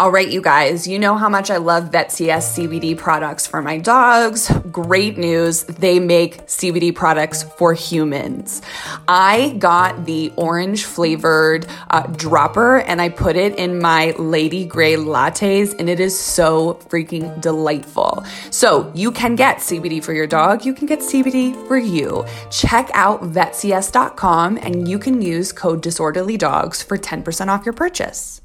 All right, you guys, you know how much I love VetCS CBD products for my dogs. Great news, they make CBD products for humans. I got the orange flavored uh, dropper and I put it in my Lady Grey lattes, and it is so freaking delightful. So, you can get CBD for your dog, you can get CBD for you. Check out vetcs.com and you can use code disorderly dogs for 10% off your purchase.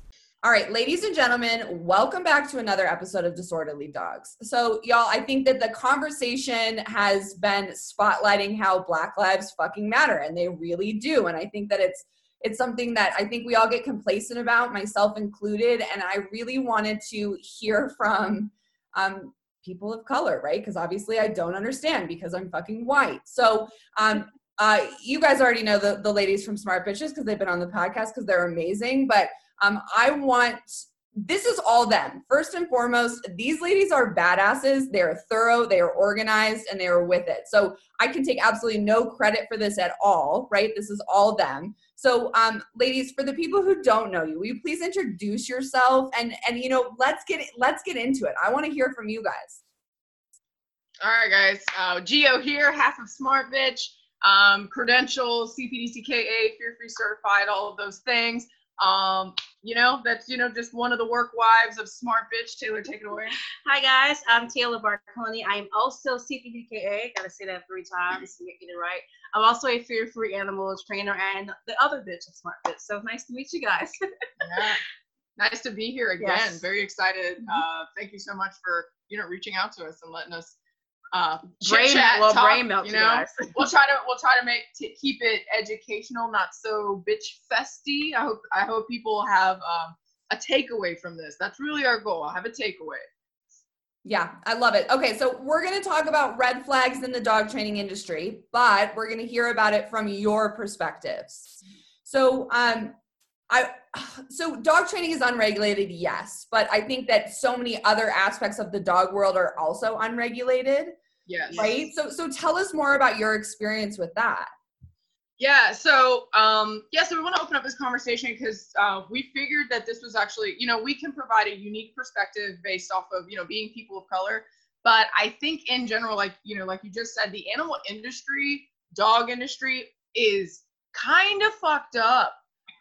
All right, ladies and gentlemen, welcome back to another episode of Disorderly Dogs. So, y'all, I think that the conversation has been spotlighting how Black lives fucking matter, and they really do. And I think that it's it's something that I think we all get complacent about, myself included. And I really wanted to hear from um, people of color, right? Because obviously I don't understand because I'm fucking white. So, um, uh, you guys already know the, the ladies from Smart Bitches because they've been on the podcast because they're amazing. But um, I want this is all them. First and foremost, these ladies are badasses. They are thorough, they are organized, and they are with it. So I can take absolutely no credit for this at all, right? This is all them. So, um, ladies, for the people who don't know you, will you please introduce yourself and and you know let's get let's get into it. I want to hear from you guys. All right, guys. Uh, Gio here, half of Smart Bitch, um, credentials, CPDT-KA, Fear Free certified, all of those things. Um, you know, that's you know just one of the work wives of Smart Bitch. Taylor, take it away. Hi guys, I'm Taylor Barconi. I'm also CPDKA. Gotta say that three times to get it right. I'm also a fear-free animal trainer and the other bitch of Smart Bitch. So nice to meet you guys. yeah. Nice to be here again. Yes. Very excited. Mm-hmm. Uh, thank you so much for you know reaching out to us and letting us uh, brain, chat, well, talk, brain melt, you know. we'll try to we'll try to make to keep it educational, not so bitch festy. I hope I hope people have um, a takeaway from this. That's really our goal. I have a takeaway. Yeah, I love it. Okay, so we're going to talk about red flags in the dog training industry, but we're going to hear about it from your perspectives. So, um, I so dog training is unregulated, yes, but I think that so many other aspects of the dog world are also unregulated. Yes. Right. So so tell us more about your experience with that. Yeah. So um, yeah. So we want to open up this conversation because uh, we figured that this was actually, you know, we can provide a unique perspective based off of you know being people of color. But I think in general, like you know, like you just said, the animal industry, dog industry is kind of fucked up.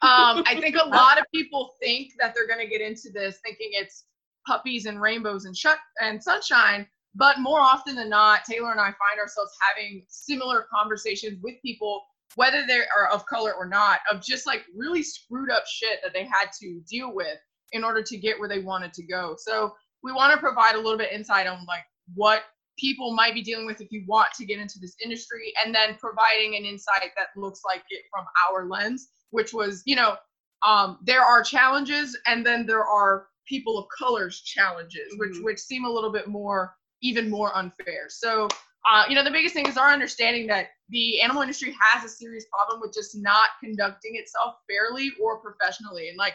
Um, I think a lot of people think that they're going to get into this thinking it's puppies and rainbows and shut and sunshine, but more often than not, Taylor and I find ourselves having similar conversations with people, whether they are of color or not, of just like really screwed up shit that they had to deal with in order to get where they wanted to go. So we want to provide a little bit insight on like what people might be dealing with if you want to get into this industry and then providing an insight that looks like it from our lens which was you know um, there are challenges and then there are people of colors challenges mm-hmm. which which seem a little bit more even more unfair. So, uh, you know, the biggest thing is our understanding that the animal industry has a serious problem with just not conducting itself fairly or professionally. And like,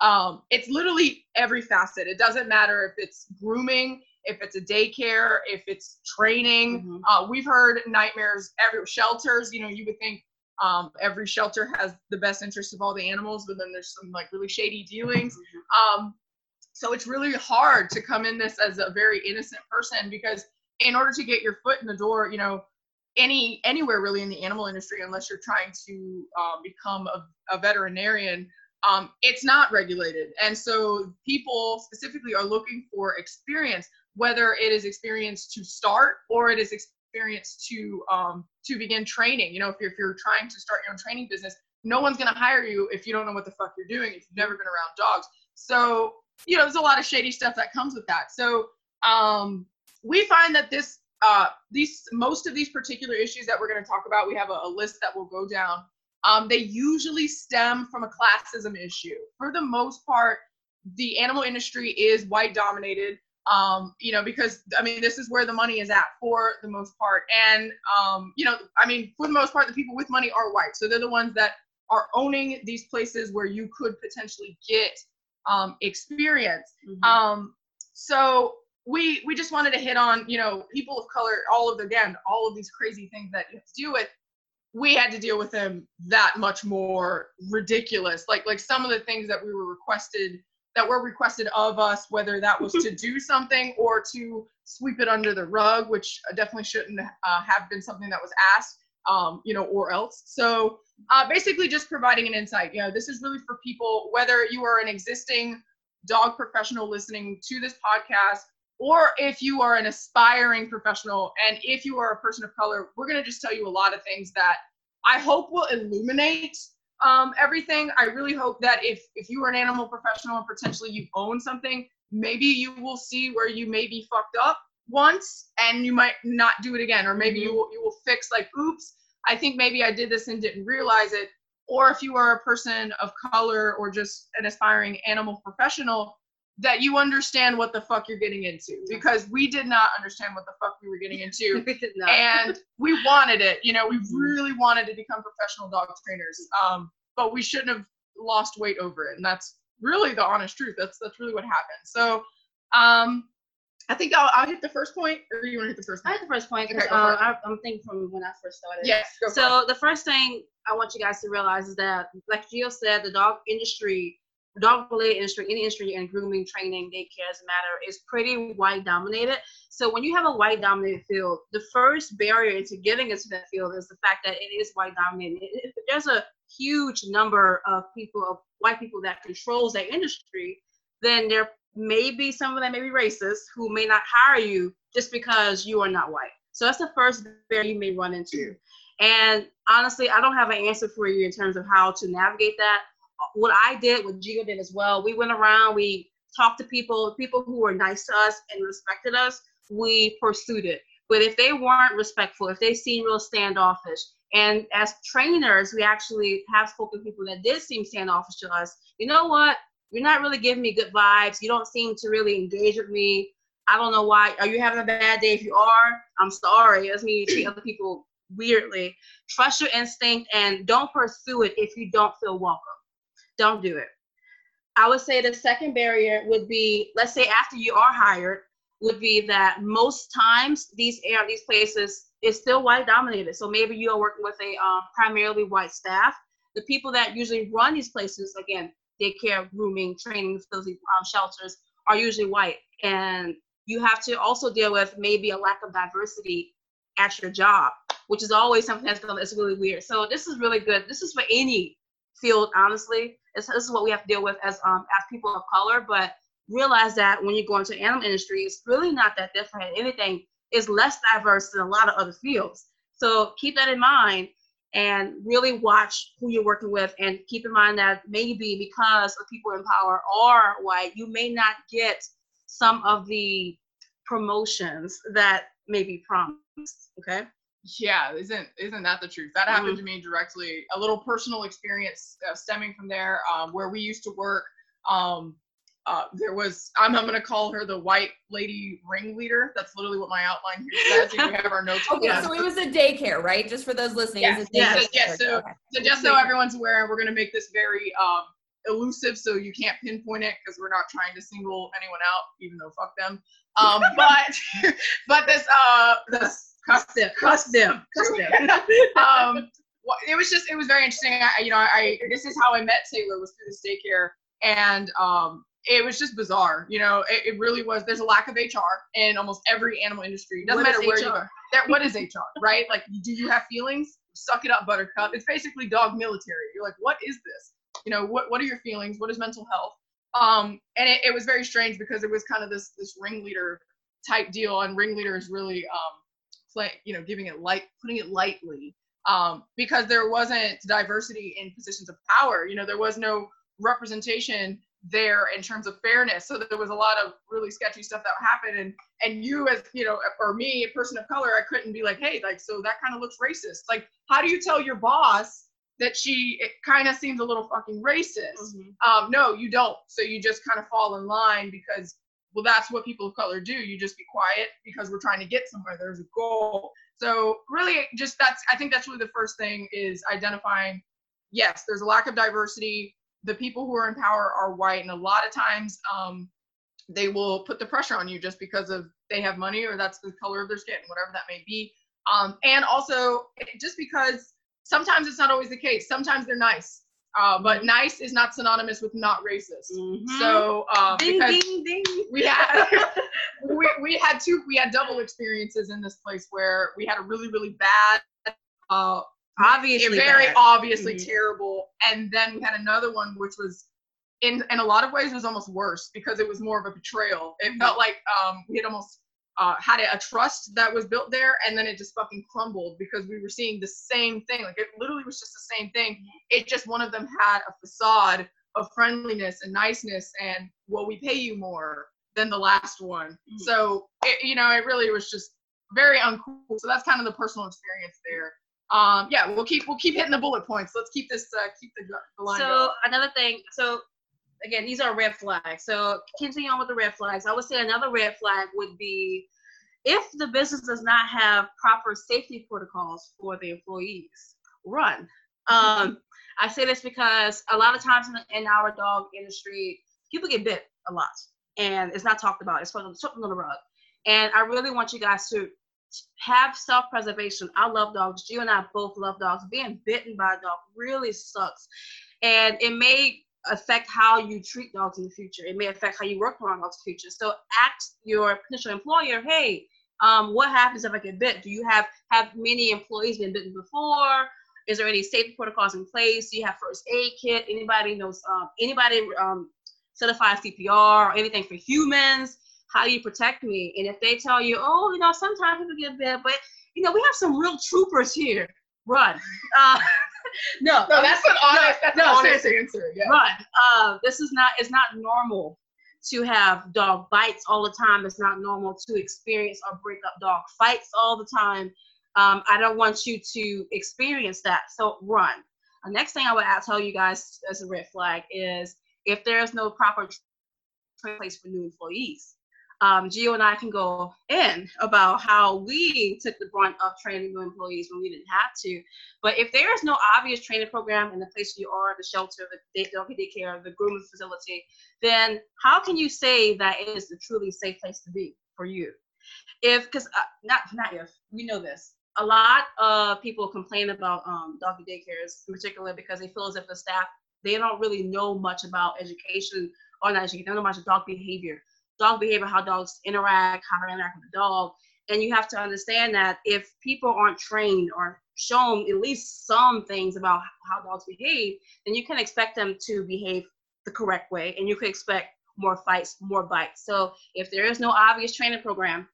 um, it's literally every facet. It doesn't matter if it's grooming, if it's a daycare, if it's training. Mm-hmm. Uh, we've heard nightmares every shelters. You know, you would think um, every shelter has the best interest of all the animals, but then there's some like really shady dealings. Mm-hmm. Um, so it's really hard to come in this as a very innocent person because in order to get your foot in the door, you know, any anywhere really in the animal industry, unless you're trying to um, become a, a veterinarian, um, it's not regulated. And so people specifically are looking for experience, whether it is experience to start or it is experience to um, to begin training. You know, if you're, if you're trying to start your own training business, no one's going to hire you if you don't know what the fuck you're doing, if you've never been around dogs. So you know, there's a lot of shady stuff that comes with that. So um, we find that this, uh, these, most of these particular issues that we're going to talk about, we have a, a, list that will go down. Um, they usually stem from a classism issue. For the most part, the animal industry is white dominated. Um, you know, because I mean, this is where the money is at for the most part. And, um, you know, I mean, for the most part, the people with money are white. So they're the ones that are owning these places where you could potentially get um, experience. Mm-hmm. Um, so we we just wanted to hit on you know people of color all of the, again all of these crazy things that you have to deal with we had to deal with them that much more ridiculous like like some of the things that we were requested that were requested of us whether that was to do something or to sweep it under the rug which definitely shouldn't uh, have been something that was asked um, you know or else. So uh, basically just providing an insight you know this is really for people whether you are an existing dog professional listening to this podcast or if you are an aspiring professional and if you are a person of color, we're going to just tell you a lot of things that I hope will illuminate um, everything. I really hope that if if you are an animal professional and potentially you own something, maybe you will see where you may be fucked up once and you might not do it again, or maybe you mm-hmm. will you will fix like, oops, I think maybe I did this and didn't realize it. Or if you are a person of color or just an aspiring animal professional, that you understand what the fuck you're getting into because we did not understand what the fuck we were getting into and we wanted it you know we mm-hmm. really wanted to become professional dog trainers um, but we shouldn't have lost weight over it and that's really the honest truth that's that's really what happened so um I think I'll, I'll hit the first point, or you want to hit the first point? I hit the first point because okay, um, I, am thinking from when I first started. Yes. so the first thing I want you guys to realize is that, like Gio said, the dog industry dog related industry, any industry in grooming, training, daycare, doesn't matter, is pretty white dominated. So when you have a white dominated field, the first barrier into getting into that field is the fact that it is white dominated. If there's a huge number of people, of white people that controls that industry, then there may be some of them may be racist who may not hire you just because you are not white. So that's the first barrier you may run into. And honestly, I don't have an answer for you in terms of how to navigate that what I did, what Gio did as well. We went around, we talked to people, people who were nice to us and respected us. We pursued it. But if they weren't respectful, if they seemed real standoffish, and as trainers, we actually have spoken to people that did seem standoffish to us. You know what? You're not really giving me good vibes. You don't seem to really engage with me. I don't know why. Are you having a bad day? If you are, I'm sorry. It doesn't mean you treat other people weirdly. Trust your instinct and don't pursue it if you don't feel welcome don't do it. I would say the second barrier would be, let's say after you are hired, would be that most times these air these places is still white dominated. So maybe you are working with a um, primarily white staff. The people that usually run these places, again, daycare, grooming, training facilities, um, shelters, are usually white, and you have to also deal with maybe a lack of diversity at your job, which is always something that's, that's really weird. So this is really good. This is for any field, honestly. This, this is what we have to deal with as um, as people of color. But realize that when you go into animal industry, it's really not that different. Anything is less diverse than a lot of other fields. So keep that in mind and really watch who you're working with and keep in mind that maybe because of people in power are white, you may not get some of the promotions that may be promised. Okay yeah isn't isn't that the truth that happened mm-hmm. to me directly a little personal experience uh, stemming from there um, where we used to work um, uh, there was I'm, I'm going to call her the white lady ringleader. That's literally what my outline here says. we have our notes. okay, so it was a daycare, right? Just for those listening. Yes, yes, yes. So, okay. so just so everyone's aware, we're going to make this very um, elusive, so you can't pinpoint it because we're not trying to single anyone out, even though fuck them. Um, but but this uh this Custom, custom, custom. um, well, it was just, it was very interesting. I, you know, I, this is how I met Taylor was through this daycare. And, um, it was just bizarre. You know, it, it, really was. There's a lack of HR in almost every animal industry. It doesn't what matter where HR? you are. That, what is HR, right? Like, do you have feelings? Suck it up, buttercup. It's basically dog military. You're like, what is this? You know, what, what are your feelings? What is mental health? Um, and it, it was very strange because it was kind of this, this ringleader type deal. And ringleader is really, um, play, you know, giving it light, putting it lightly, um, because there wasn't diversity in positions of power. You know, there was no representation there in terms of fairness. So there was a lot of really sketchy stuff that happened. And and you as you know, or me, a person of color, I couldn't be like, hey, like so that kind of looks racist. Like, how do you tell your boss that she it kind of seems a little fucking racist? Mm-hmm. Um, no, you don't. So you just kind of fall in line because well, that's what people of color do. You just be quiet because we're trying to get somewhere. There's a goal. So really, just that's I think that's really the first thing is identifying. Yes, there's a lack of diversity. The people who are in power are white, and a lot of times um, they will put the pressure on you just because of they have money or that's the color of their skin, whatever that may be. Um, and also just because sometimes it's not always the case. Sometimes they're nice. Uh, but nice is not synonymous with not racist. Mhm. So uh, ding, ding, ding. we had we, we had two we had double experiences in this place where we had a really really bad uh Obviously, very bad. obviously Mhm. terrible and then we had another one which was in in a lot of ways was almost worse because it was more of a betrayal it Mm-hmm. felt like um we had almost uh, had a, a trust that was built there and then it just fucking crumbled because we were seeing the same thing. Like it literally was just the same thing. It just one of them had a facade of friendliness and niceness and well we pay you more than the last one. Mhm. so it, you know it really was just very uncool. So that's kind of the personal experience there. Um yeah we'll keep we'll keep hitting the bullet points. Let's keep this uh keep the, the line So going. another thing, so again, these are red flags. So continue on with the red flags. I would say another red flag would be if the business does not have proper safety protocols for the employees, run. Um, I say this because a lot of times in, in our dog industry, people get bit a lot, and it's not talked about. It's swept under the rug. And I really want you guys to have self-preservation. I love dogs. You and I both love dogs. Being bitten by a dog really sucks, and it may affect how you treat dogs in the future. It may affect how you work around dogs in the future. So ask your potential employer, hey, um, what happens if I get bit? Do you have have many employees been bitten before? Is there any safety protocols in place? Do you have first aid kit? Anybody knows? Um, anybody um, certified CPR or anything for humans? How do you protect me? And if they tell you, oh, you know, sometimes people get bit, but you know, we have some real troopers here. Run. Uh, no, no that's an honest that's no, an honest answer yeah run. Uh, this is not. It's not normal to have dog bites all the time. It's not normal to experience or break up dog fights all the time. Um, I don't want you to experience that. So run. The next thing I would tell you guys as a red flag is if there's no proper place for new employees. Um, Gio and I can go in about how we took the brunt of training new employees when we didn't have to. But if there is no obvious training program in the place you are, the shelter, the day, daycare, the grooming facility, then how can you say that it is the truly safe place to be for you? If, because uh, not not if we know this, a lot of people complain about um, doggy daycares in particular because they feel as if the staff they don't really know much about education or not education, they don't know much about dog behavior, dog behavior, how dogs interact, how to interact with the dog, and you have to understand that if people aren't trained or shown at least some things about how dogs behave, then you can expect them to behave the correct way, and you could expect more fights, more bites. So if there is no obvious training program,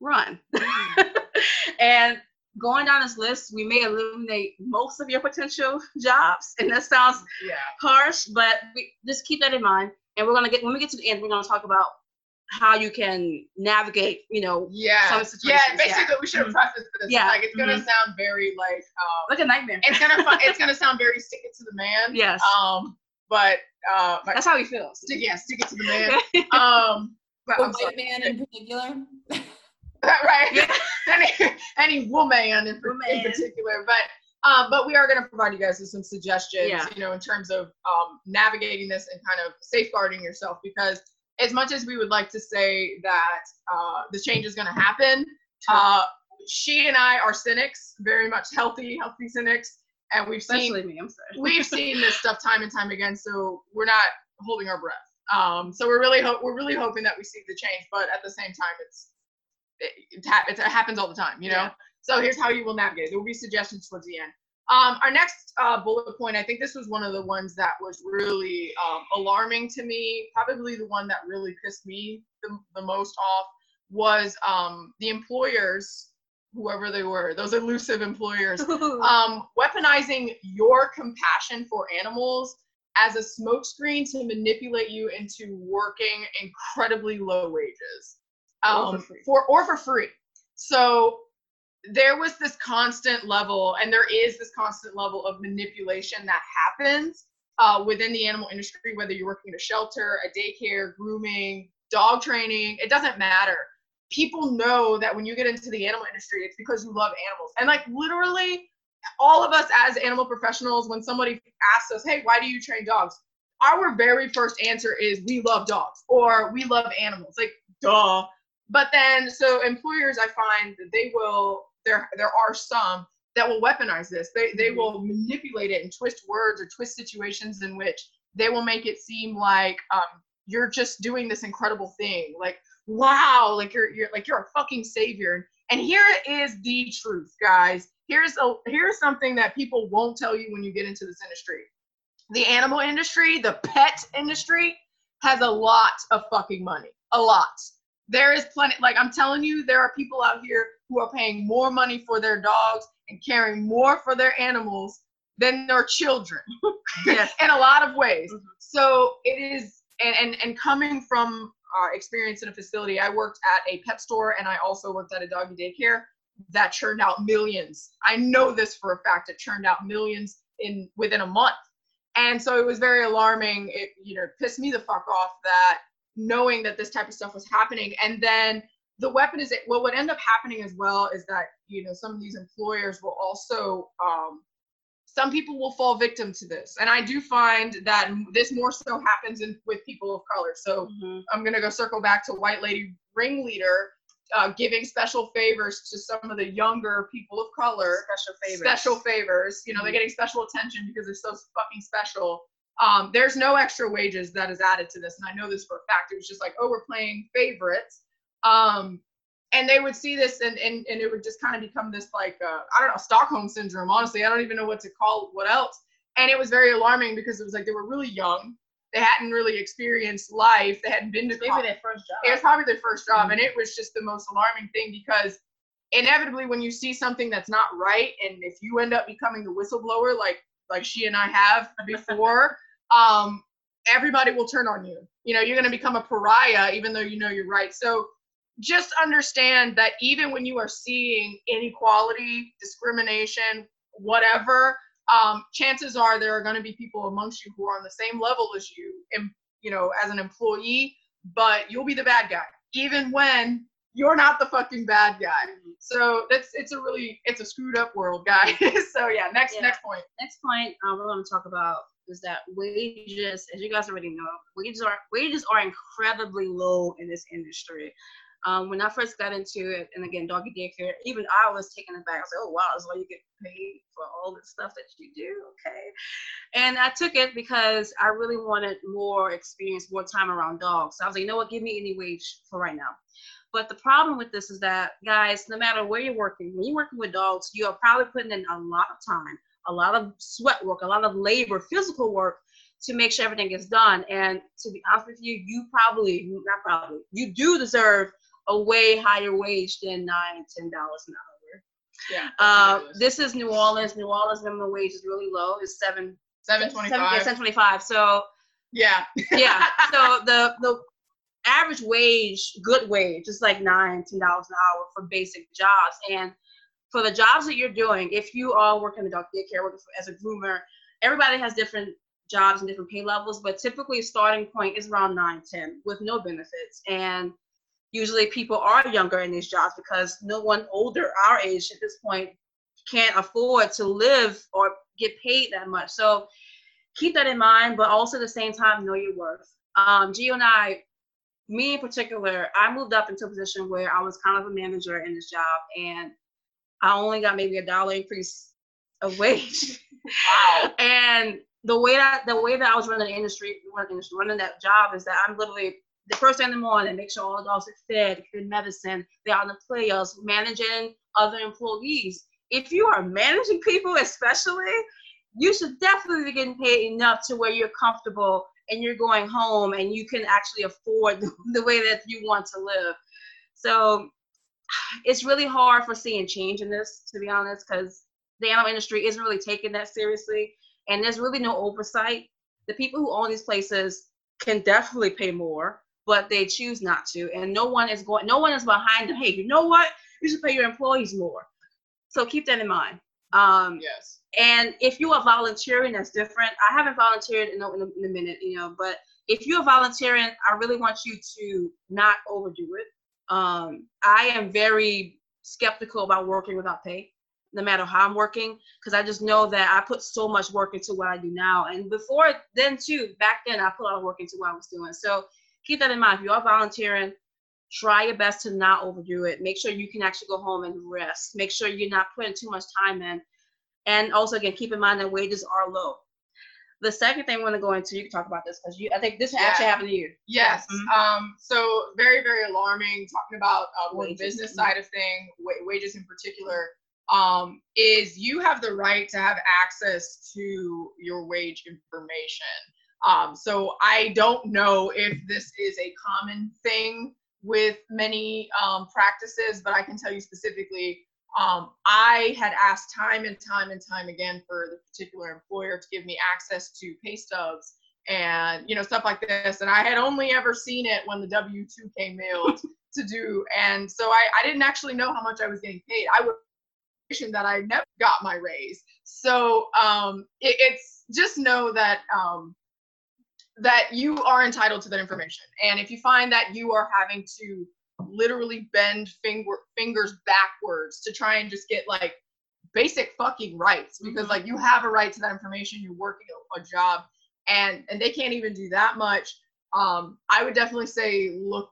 run. and going down this list, we may eliminate most of your potential jobs, and that sounds yeah harsh, but we, just keep that in mind. And we're gonna get when we get to the end, we're gonna talk about how you can navigate. You know, yeah Some yeah basically yeah. we should have Mhm. prefaced this Yeah, like it's gonna mhm. sound very like um like a nightmare. it's gonna fu- it's gonna sound very stick it to the man yes, um but uh my, that's how he feels. stick yeah stick it to the man um but The sorry. white man in particular. right Yeah. any any woman in, in particular but um but we are going to provide you guys with some suggestions Yeah. you know in terms of um navigating this and kind of safeguarding yourself because as much as we would like to say that uh the change is going to happen uh she and i are cynics very much healthy healthy cynics and we've seen Especially me. I'm sorry. we've seen this stuff time and time again, so we're not holding our breath. Um, so we're really ho- we're really hoping that we see the change, but at the same time, it's it, it, ha- it happens all the time, you know. Yeah. So here's how you will navigate. There will be suggestions towards the end. Um, our next uh, bullet point, I think this was one of the ones that was really um, alarming to me. Probably the one that really pissed me the, the most off was um, the employers, whoever they were, those elusive employers, um, weaponizing your compassion for animals as a smokescreen to manipulate you into working incredibly low wages Or um, for or for free. So there was this constant level, and there is this constant level of manipulation that happens uh, within the animal industry, whether you're working at a shelter, a daycare, grooming, dog training, it doesn't matter. People know that when you get into the animal industry, it's because you love animals. And like literally, all of us as animal professionals, when somebody asks us, hey, why do you train dogs? Our very first answer is we love dogs or we love animals. Like, duh. But then, so employers, I find that they will, there, there are some that will weaponize this. They, they mm-hmm. will manipulate it and twist words or twist situations in which they will make it seem like um, you're just doing this incredible thing. Like, wow, like you're, you're like, you're a fucking savior. And here is the truth, guys here's a here's something that people won't tell you when you get into this industry. The animal industry, the pet industry has a lot of fucking money. A lot. There is plenty like I'm telling you there are people out here who are paying more money for their dogs and caring more for their animals than their children. yes. in a lot of ways. Mm-hmm. So it is and and, and coming from uh, experience in a facility, I worked at a pet store and I also worked at a doggy daycare that churned out millions. I know this for a fact. It churned out millions in within a month. And so it was very alarming. It, you know, pissed me the fuck off that knowing that this type of stuff was happening. And then the weapon is well, what would end up happening as well is that, you know, some of these employers will also, um, some people will fall victim to this. And I do find that this more so happens in, with people of color. So mm-hmm. I'm going to go circle back to white lady ringleader uh, giving special favors to some of the younger people of color. Special favors. Special favors. You know, mm-hmm. they're getting special attention because they're so fucking special. Um, there's no extra wages that is added to this, and I know this for a fact. It was just like, oh, we're playing favorites. Um, and they would see this, and and, and it would just kind of become this like uh, I don't know Stockholm syndrome. Honestly, I don't even know what to call what else. And it was very alarming because it was like they were really young they hadn't really experienced life. They hadn't been to maybe their first job. It was probably their first job, mm-hmm. and it was just the most alarming thing because inevitably, when you see something that's not right, and if you end up becoming the whistleblower, like like she and I have before, um, everybody will turn on you. You know, you're going to become a pariah, even though you know you're right. So just understand that even when you are seeing inequality, discrimination, whatever, um, chances are there are going to be people amongst you who are on the same level as you, and you know, as an employee, but you'll be the bad guy, even when you're not the fucking bad guy. So that's it's a really it's a screwed up world, guys. so yeah, next yeah. next point. Next point um, we're going to talk about is that wages, as you guys already know, wages are wages are incredibly low in this industry. Um, when I first got into it, and again, doggy daycare, even I was taken aback. I was like, oh, wow, that's why you get paid for all the stuff that you do. Okay. And I took it because I really wanted more experience, more time around dogs. So I was like, you know what, give me any wage for right now. But the problem with this is that, guys, no matter where you're working, when you're working with dogs, you are probably putting in a lot of time, a lot of sweat work, a lot of labor, physical work to make sure everything gets done. And to be honest with you, you probably, not probably, you do deserve a way higher wage than nine, ten dollars an hour. Yeah. Uh, this is New Orleans. New Orleans minimum wage is really low. It's seven. Seven twenty-five. Seven twenty five. So. Yeah. yeah. So the the average wage, good wage, is like nine, ten dollars an hour for basic jobs. And for the jobs that you're doing, if you are working in the dog daycare, working as a groomer, everybody has different jobs and different pay levels, but typically starting point is around nine, ten with no benefits. And usually people are younger in these jobs because no one older our age at this point can't afford to live or get paid that much. So keep that in mind, but also at the same time, know your worth. Um, Gio and I, me in particular, I moved up into a position where I was kind of a manager in this job, and I only got maybe a dollar increase of wage. Wow. and the way that the way that I was running the industry, running that job is that I'm literally the first thing in the morning, make sure all the dogs are fed, good medicine, they're on the players, managing other employees. If you are managing people, especially, you should definitely be getting paid enough to where you're comfortable and you're going home and you can actually afford the way that you want to live. So it's really hard for seeing change in this, to be honest, because the animal industry isn't really taking that seriously and there's really no oversight. The people who own these places can definitely pay more but they choose not to. And no one is going, no one is behind them. Hey, you know what? You should pay your employees more. So keep that in mind. Um, yes. And if you are volunteering, that's different. I haven't volunteered in a, in a, in a minute, you know, but if you're volunteering, I really want you to not overdo it. Um, I am very skeptical about working without pay, no matter how I'm working, because I just know that I put so much work into what I do now. And before then, too, back then, I put a lot of work into what I was doing. So keep that in mind. If you are volunteering, try your best to not overdo it. Make sure you can actually go home and rest. Make sure you're not putting too much time in. And also, again, keep in mind that wages are low. The second thing I want to go into, you can talk about this because you, I think this Yeah. actually happened to you. Yes. Mhm. Um, so very, very alarming. Talking about uh, the business Mhm. side of thing, wa- wages in particular, um, is you have the right to have access to your wage information. Um, so I don't know if this is a common thing with many um, practices, but I can tell you specifically. Um, I had asked time and time and time again for the particular employer to give me access to pay stubs and you know stuff like this and i had only ever seen it when the w2 came mailed to do and so I, I didn't actually know how much i was getting paid i wishing that i never got my raise so um it, it's just know that um that you are entitled to that information. And if you find that you are having to literally bend finger fingers backwards to try and just get like basic fucking rights because Mhm. like you have a right to that information you're working a, a job and and they can't even do that much um i would definitely say look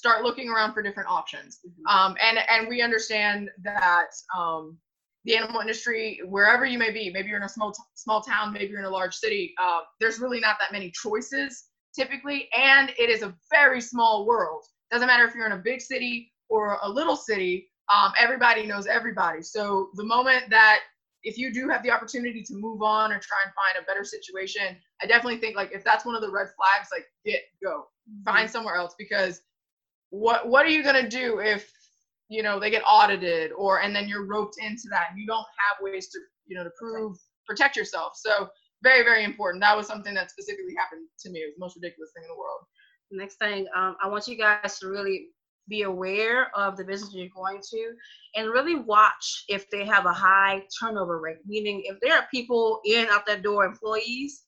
start looking around for different options. Um and and we understand that um the animal industry wherever you may be maybe you're in a small t- small town maybe you're in a large city uh, there's really not that many choices typically and it is a very small world. Doesn't matter if you're in a big city or a little city um, everybody knows everybody. So the moment that if you do have the opportunity to move on or try and find a better situation i definitely think like if that's one of the red flags like get go. Find somewhere else because what what are you going to do if you know they get audited or and then you're roped into that and you don't have ways to you know to prove protect yourself. So very very important. That was something that specifically happened to me. It was the most ridiculous thing in the world. Next thing, um, I want you guys to really be aware of the business you're going to and really watch if they have a high turnover rate. Meaning, if there are people in, out that door, employees,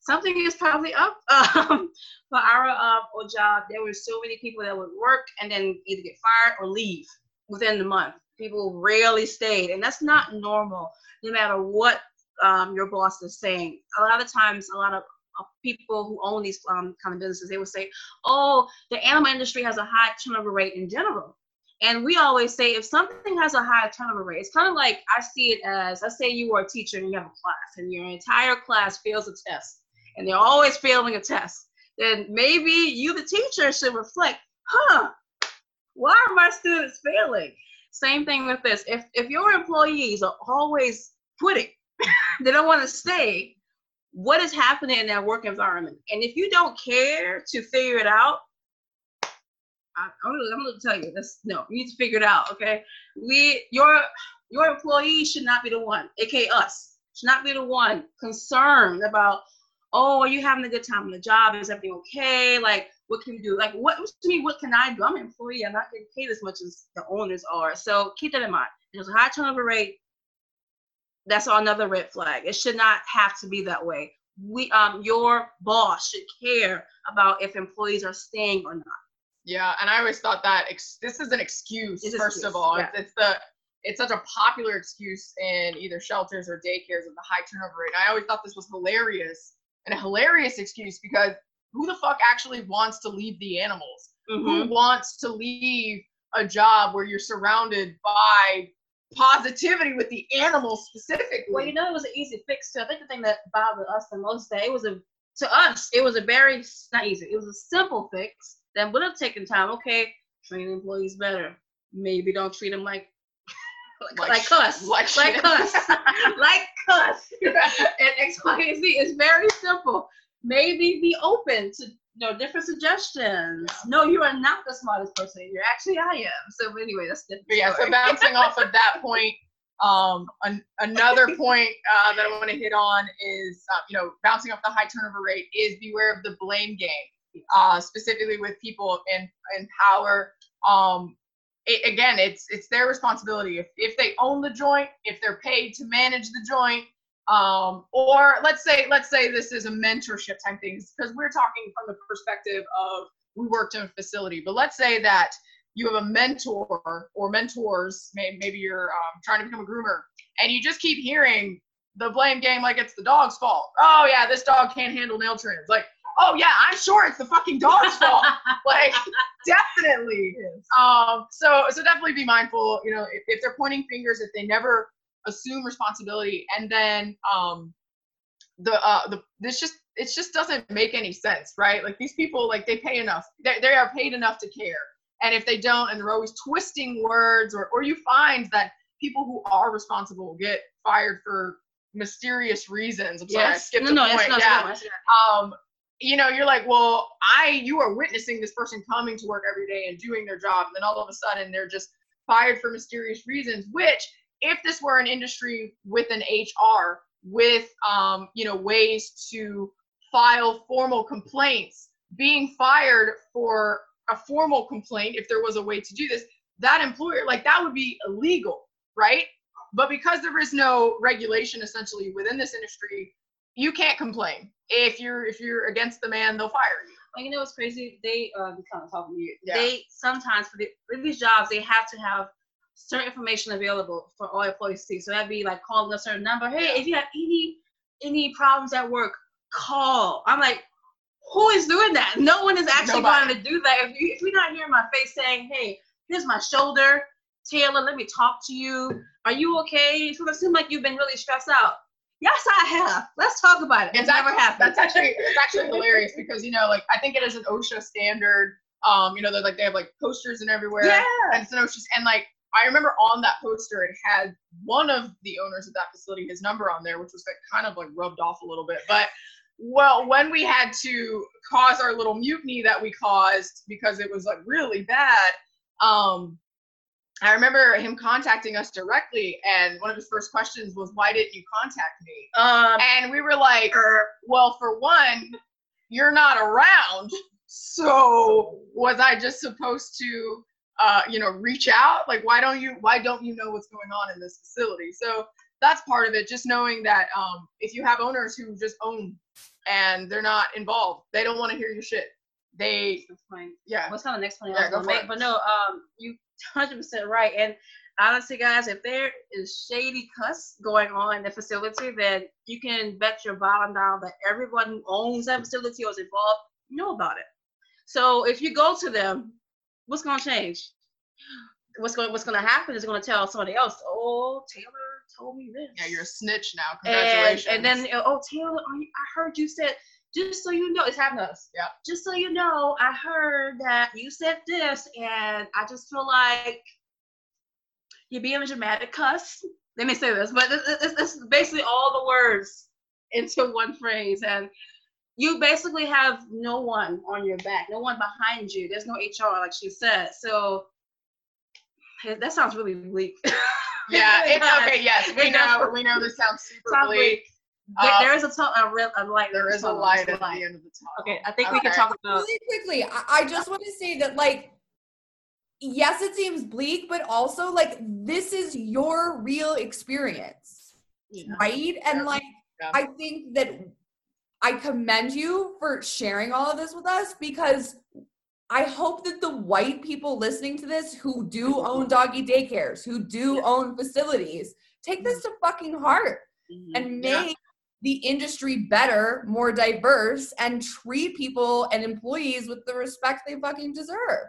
something is probably up. Um, for our old job, there were so many people that would work and then either get fired or leave within the month. People rarely stayed, and that's not normal, no matter what um, your boss is saying. A lot of times, a lot of uh, people who own these um, kind of businesses, they would say, oh, the animal industry has a high turnover rate in general. And we always say if something has a high turnover rate, it's kind of like I see it as let's say you are a teacher and you have a class and your entire class fails a test and they're always failing a test, then maybe you, the teacher, should reflect, huh, why are my students failing? Same thing with this. If if your employees are always quitting, they don't want to stay, what is happening in that work environment? And if you don't care to figure it out, I, I'm, gonna, I'm gonna tell you this. No, you need to figure it out. Okay, we your your employees should not be the one, aka us, should not be the one concerned about. Oh, are you having a good time on the job? Is everything okay? Like, what can you do? Like, what to me? What can I do? I'm an employee. I'm not getting paid as much as the owners are. So keep that in mind. There's a high turnover rate. That's another red flag. It should not have to be that way. We, um, your boss should care about if employees are staying or not. Yeah, and I always thought that ex- this is an excuse. It's first excuse, of all, yeah. it's, it's the it's such a popular excuse in either shelters or daycares of the high turnover rate. And I always thought this was hilarious and a hilarious excuse because who the fuck actually wants to leave the animals? Mhm. Who wants to leave a job where you're surrounded by positivity with the animals specifically? Well, you know, it was an easy fix too. I think the thing that bothered us the most that it was a to us, it was a very not easy. It was a simple fix that would have taken time. Okay, train employees better. Maybe don't treat them like like, like, us, like like shit. us, like us. and X, Y, and Z is very simple. Maybe be open to you know different suggestions. No, you are not the smartest person. You're actually I am. So anyway, that's different. But yeah, so bouncing off of that point, um, an, another point uh, that I want to hit on is, uh, you know, bouncing off the high turnover rate is beware of the blame game, uh, specifically with people in in power. Um, it, again, it's it's their responsibility. If if they own the joint, if they're paid to manage the joint, Um, or let's say let's say this is a mentorship type thing because we're talking from the perspective of we worked in a facility. But let's say that you have a mentor or mentors, maybe you're um, trying to become a groomer, and you just keep hearing the blame game like it's the dog's fault. Oh yeah, this dog can't handle nail trims. Like, oh yeah, I'm sure it's the fucking dog's fault. like, definitely. Um, so so definitely be mindful. You know, if, if they're pointing fingers, if they never assume responsibility, and then um, the uh the this just it just doesn't make any sense, right? Like these people, like they pay enough. They they are paid enough to care. And if they don't, and they're always twisting words, or or you find that people who are responsible get fired for mysterious reasons. I'm sorry, yes. I skipped no, no, point. yeah. Um, you know, you're like, well, I, you are witnessing this person coming to work every day and doing their job, and then all of a sudden they're just fired for mysterious reasons. Which, if this were an industry with an HR, with um, you know, ways to file formal complaints, being fired for a formal complaint, if there was a way to do this, that employer, like that would be illegal, right? But because there is no regulation essentially within this industry, you can't complain. If you're if you're against the man, they'll fire you. Well, you know what's crazy? They uh, kind of talking to you. Yeah. They sometimes for, the, for these jobs they have to have certain information available for all employees to see. So that'd be like calling a certain number. Hey, if you have any any problems at work, call. I'm like, who is doing that? No one is actually Nobody. going to do that. If, you, if you're not hearing my face saying, hey, here's my shoulder, Taylor, let me talk to you. Are you okay? So it seems like you've been really stressed out. Yes, I have. Let's talk about it. It's, it's never happened. That's actually it's actually hilarious because you know, like I think it is an OSHA standard. Um, you know, they're like they have like posters and everywhere. Yeah. And it's an OSHA and like I remember on that poster it had one of the owners of that facility, his number on there, which was like kind of like rubbed off a little bit. But well, when we had to cause our little mutiny that we caused because it was like really bad, um, I remember him contacting us directly, and one of his first questions was, "Why didn't you contact me?" Um, and we were like, er, "Well, for one, you're not around, so was I just supposed to, uh, you know, reach out? Like, why don't you? Why don't you know what's going on in this facility?" So that's part of it. Just knowing that um, if you have owners who just own and they're not involved, they don't want to hear your shit. They. Yeah. What's kind of next point yeah, I was gonna make? But no, um, you 100% right. And honestly, guys, if there is shady cuss going on in the facility, then you can bet your bottom dollar that everyone who owns that facility or is involved know about it. So if you go to them, what's going to change? What's going What's to happen is going to tell somebody else. Oh, Taylor told me this. Yeah, you're a snitch now. Congratulations. And, and then oh, Taylor, I heard you said. Just so you know, it's happened to us. Yeah. Just so you know, I heard that you said this, and I just feel like you're being a dramatic cuss. Let me say this, but this, this is basically all the words into one phrase, and you basically have no one on your back, no one behind you. There's no HR, like she said. So that sounds really bleak. yeah, it's okay. Yes, we know. We know this sounds super bleak. There, um, there is a, t- a, real, a light. There is a light at light. the end of the tunnel. Okay, I think okay. we can talk about really quickly. I, I just want to say that, like, yes, it seems bleak, but also like this is your real experience, yeah. right? And like, yeah. I think that I commend you for sharing all of this with us because I hope that the white people listening to this who do own doggy daycares, who do own facilities, take this to fucking heart mm-hmm. and make yeah. the industry better, more diverse, and treat people and employees with the respect they fucking deserve.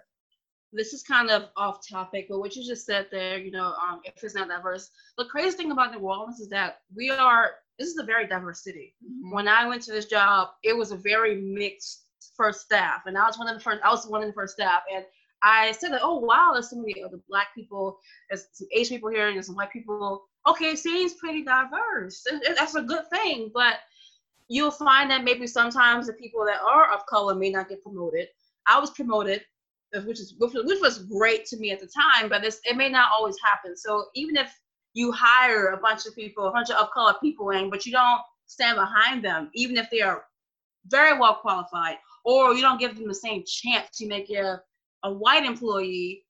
This is kind of off topic, but what you just said there, you know, um, if it's not diverse, the crazy thing about New Orleans is that we are. This is a very diverse city. Mm-hmm. When I went to this job, it was a very mixed first staff, and I was one of the first. I was one of the first staff, and I said that, oh wow, there's so many other black people, there's some Asian people here, and there's some white people. Okay, it seems pretty diverse. That's a good thing, but you'll find that maybe sometimes the people that are of color may not get promoted. I was promoted, which is which was great to me at the time, but it may not always happen. So even if you hire a bunch of people, a bunch of color people in, but you don't stand behind them, even if they are very well qualified, or you don't give them the same chance you make a, a white employee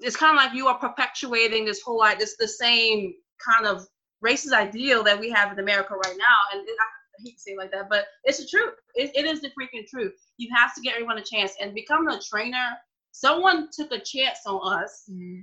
it's kind of like you are perpetuating this whole this the same kind of racist ideal that we have in America right now. And it, I, hate to say it like that, but it's the truth. It, it is the freaking truth. You have to get everyone a chance. And becoming a trainer, someone took a chance on us. Mm-hmm.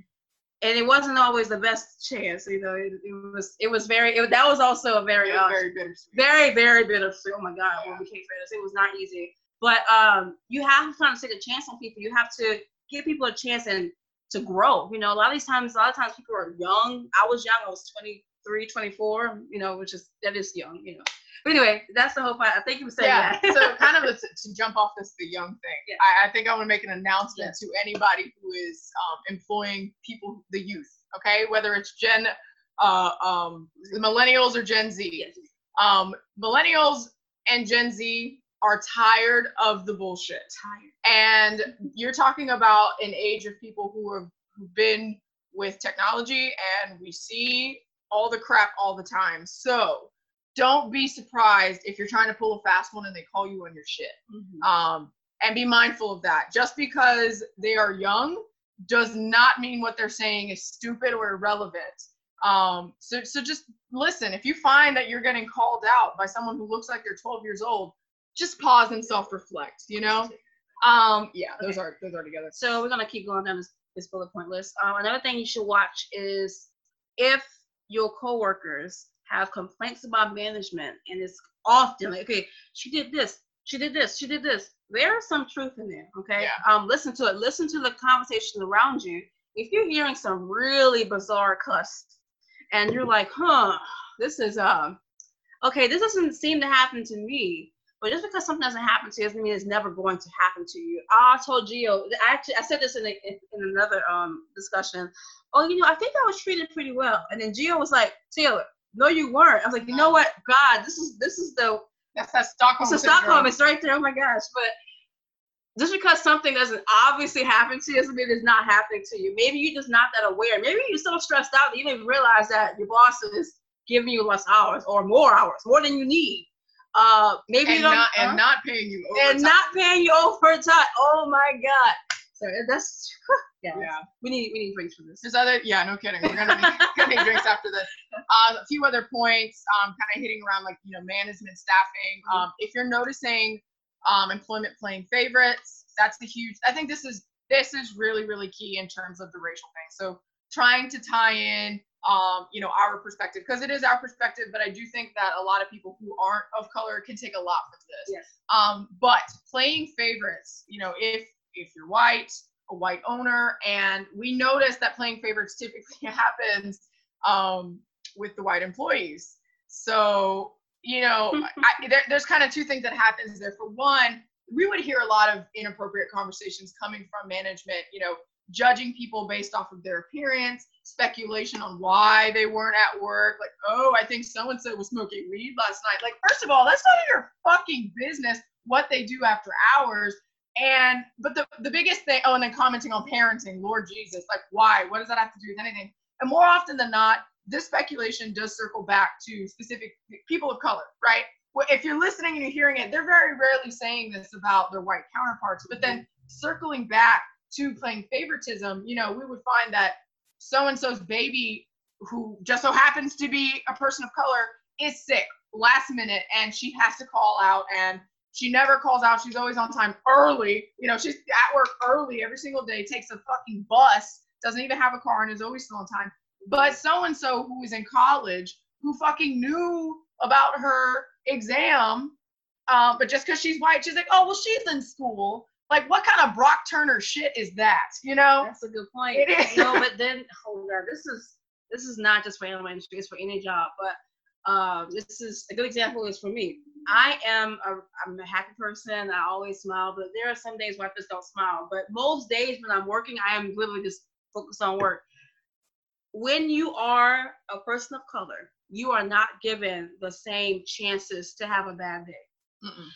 And it wasn't always the best chance, you know. It, it was, it was very. It, that was also a very, uh, very bitter, very, very bittersweet. Oh my God, yeah. when we came trainers, it was not easy. But um, you have to kind of take a chance on people. You have to give people a chance and to grow. You know, a lot of these times, a lot of times people are young. I was young. I was 23, 24. You know, which is that is young. You know. But anyway, that's the whole point. I think you for saying yeah, that. so kind of a, to jump off this the young thing. Yeah. I, I, think I want to make an announcement to anybody who is um, employing people, the youth. Okay, whether it's Gen, uh, um, millennials or Gen Z. Yes. Um, millennials and Gen Z are tired of the bullshit. Tired. And you're talking about an age of people who have who've been with technology and we see all the crap all the time. So don't be surprised if you're trying to pull a fast one and they call you on your shit. Mm-hmm. Um, and be mindful of that. Just because they are young does not mean what they're saying is stupid or irrelevant. Um, so, so just listen. If you find that you're getting called out by someone who looks like they're 12 years old, just pause and self-reflect. You know. Um, yeah, those okay. are those are together. So we're gonna keep going down this, this bullet point list. Um, another thing you should watch is if your coworkers have complaints about management and it's often like, okay, she did this, she did this, she did this. There's some truth in there, okay? Yeah. Um, listen to it. Listen to the conversation around you. If you're hearing some really bizarre cuss and you're like, huh, this is um okay, this doesn't seem to happen to me. But just because something doesn't happen to you doesn't mean it's never going to happen to you. I told Gio, I actually I said this in, a, in another um discussion. Oh, you know, I think I was treated pretty well. And then Gio was like, Taylor, no, you weren't. I was like, you know what? God, this is this is the that's that Stockholm. It's a Stockholm. It's right there. Oh my gosh! But just because something doesn't obviously happen to you doesn't mean it's not happening to you. Maybe you're just not that aware. Maybe you're so stressed out that you didn't realize that your boss is giving you less hours or more hours, more than you need. Uh, maybe and you don't, not, uh, and not paying you overtime. and not paying you overtime. Oh my God! So that's yeah. yeah. We need we need drinks for this. There's other yeah, no kidding. We're gonna need, gonna need drinks after this. Uh, a few other points, um, kind of hitting around like you know management, staffing. Mm-hmm. Um, if you're noticing um, employment playing favorites, that's the huge. I think this is this is really really key in terms of the racial thing. So trying to tie in um, you know, our perspective because it is our perspective. But I do think that a lot of people who aren't of color can take a lot from this. Yes. Um, but playing favorites, you know, if if you're white, a white owner, and we noticed that playing favorites typically happens um, with the white employees. So you know, I, there, there's kind of two things that happens there. For one, we would hear a lot of inappropriate conversations coming from management. You know, judging people based off of their appearance, speculation on why they weren't at work. Like, oh, I think so and so was smoking weed last night. Like, first of all, that's none of your fucking business what they do after hours. And but the the biggest thing, oh, and then commenting on parenting, Lord Jesus, like why? What does that have to do with anything? And more often than not, this speculation does circle back to specific people of color, right? Well, if you're listening and you're hearing it, they're very rarely saying this about their white counterparts. But then circling back to playing favoritism, you know, we would find that so and so's baby, who just so happens to be a person of color, is sick last minute and she has to call out and she never calls out. She's always on time early. You know, she's at work early every single day, takes a fucking bus, doesn't even have a car and is always still on time. But so and so who is in college, who fucking knew about her exam, uh, but just because she's white, she's like, oh, well, she's in school. Like, what kind of Brock Turner shit is that? You know? That's a good point. It is. no, but then, oh god, this is this is not just for animal industry; it's for any job. But um, this is a good example. Is for me. I am a I'm a happy person. I always smile, but there are some days where I just don't smile. But most days when I'm working, I am literally just focused on work. When you are a person of color, you are not given the same chances to have a bad day. Mm-mm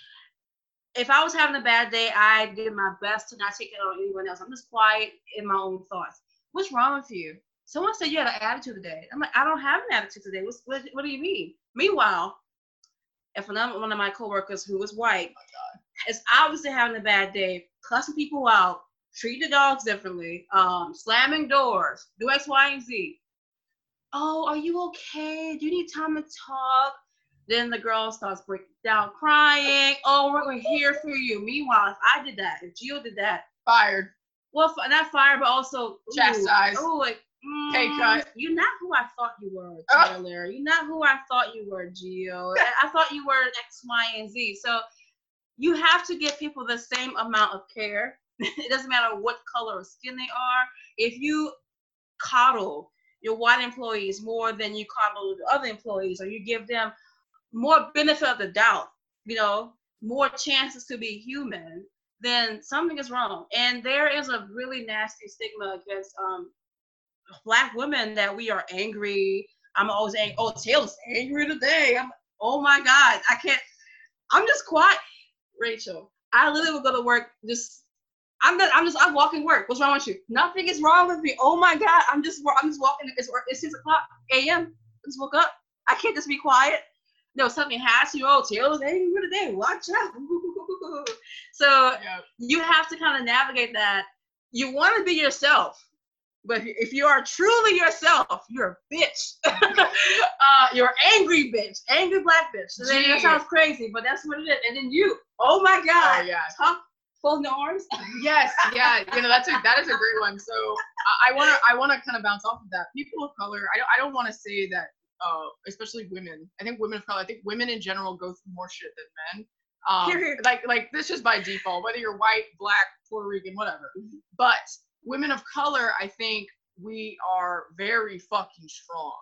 if I was having a bad day, I did my best to not take it on anyone else. I'm just quiet in my own thoughts. What's wrong with you? Someone said you had an attitude today. I'm like, I don't have an attitude today. What's, what, what do you mean? Meanwhile, if another one of my coworkers who was white oh is obviously having a bad day, cussing people out, treating the dogs differently, um, slamming doors, do X, Y, and Z. oh, are you okay? Do you need time to talk? Then the girl starts breaking down, crying. Oh, we're here for you. Meanwhile, if I did that, if Gio did that, fired. Well, not fired, but also chastised. Oh, like mm, pay cut. You're not who I thought you were, Taylor. Oh. You're not who I thought you were, Gio. I thought you were X, Y, and Z. So you have to give people the same amount of care. it doesn't matter what color of skin they are. If you coddle your white employees more than you coddle the other employees, or you give them more benefit of the doubt, you know, more chances to be human, then something is wrong. And there is a really nasty stigma against um, black women that we are angry. I'm always angry. Oh, Taylor's angry today. I'm, oh my God, I can't. I'm just quiet. Rachel, I literally would go to work just. I'm not, I'm just I'm walking work. What's wrong with you? Nothing is wrong with me. Oh my God, I'm just I'm just walking. It's it's six o'clock a.m. I just woke up. I can't just be quiet no, something has to. Oh, Taylor's angry today. Watch out. so yeah. you have to kind of navigate that. You want to be yourself, but if you are truly yourself, you're a bitch. uh, you're angry bitch, angry black bitch. So that sounds crazy, but that's what it is. And then you, oh my god, oh, yeah. tough, folding arms. yes, yeah, you know that's a that is a great one. So I want to I want to kind of bounce off of that. People of color, I don't I don't want to say that uh, especially women. I think women of color. I think women in general go through more shit than men. Um, like like this is by default, whether you're white, black, Puerto Rican, whatever. But women of color, I think we are very fucking strong.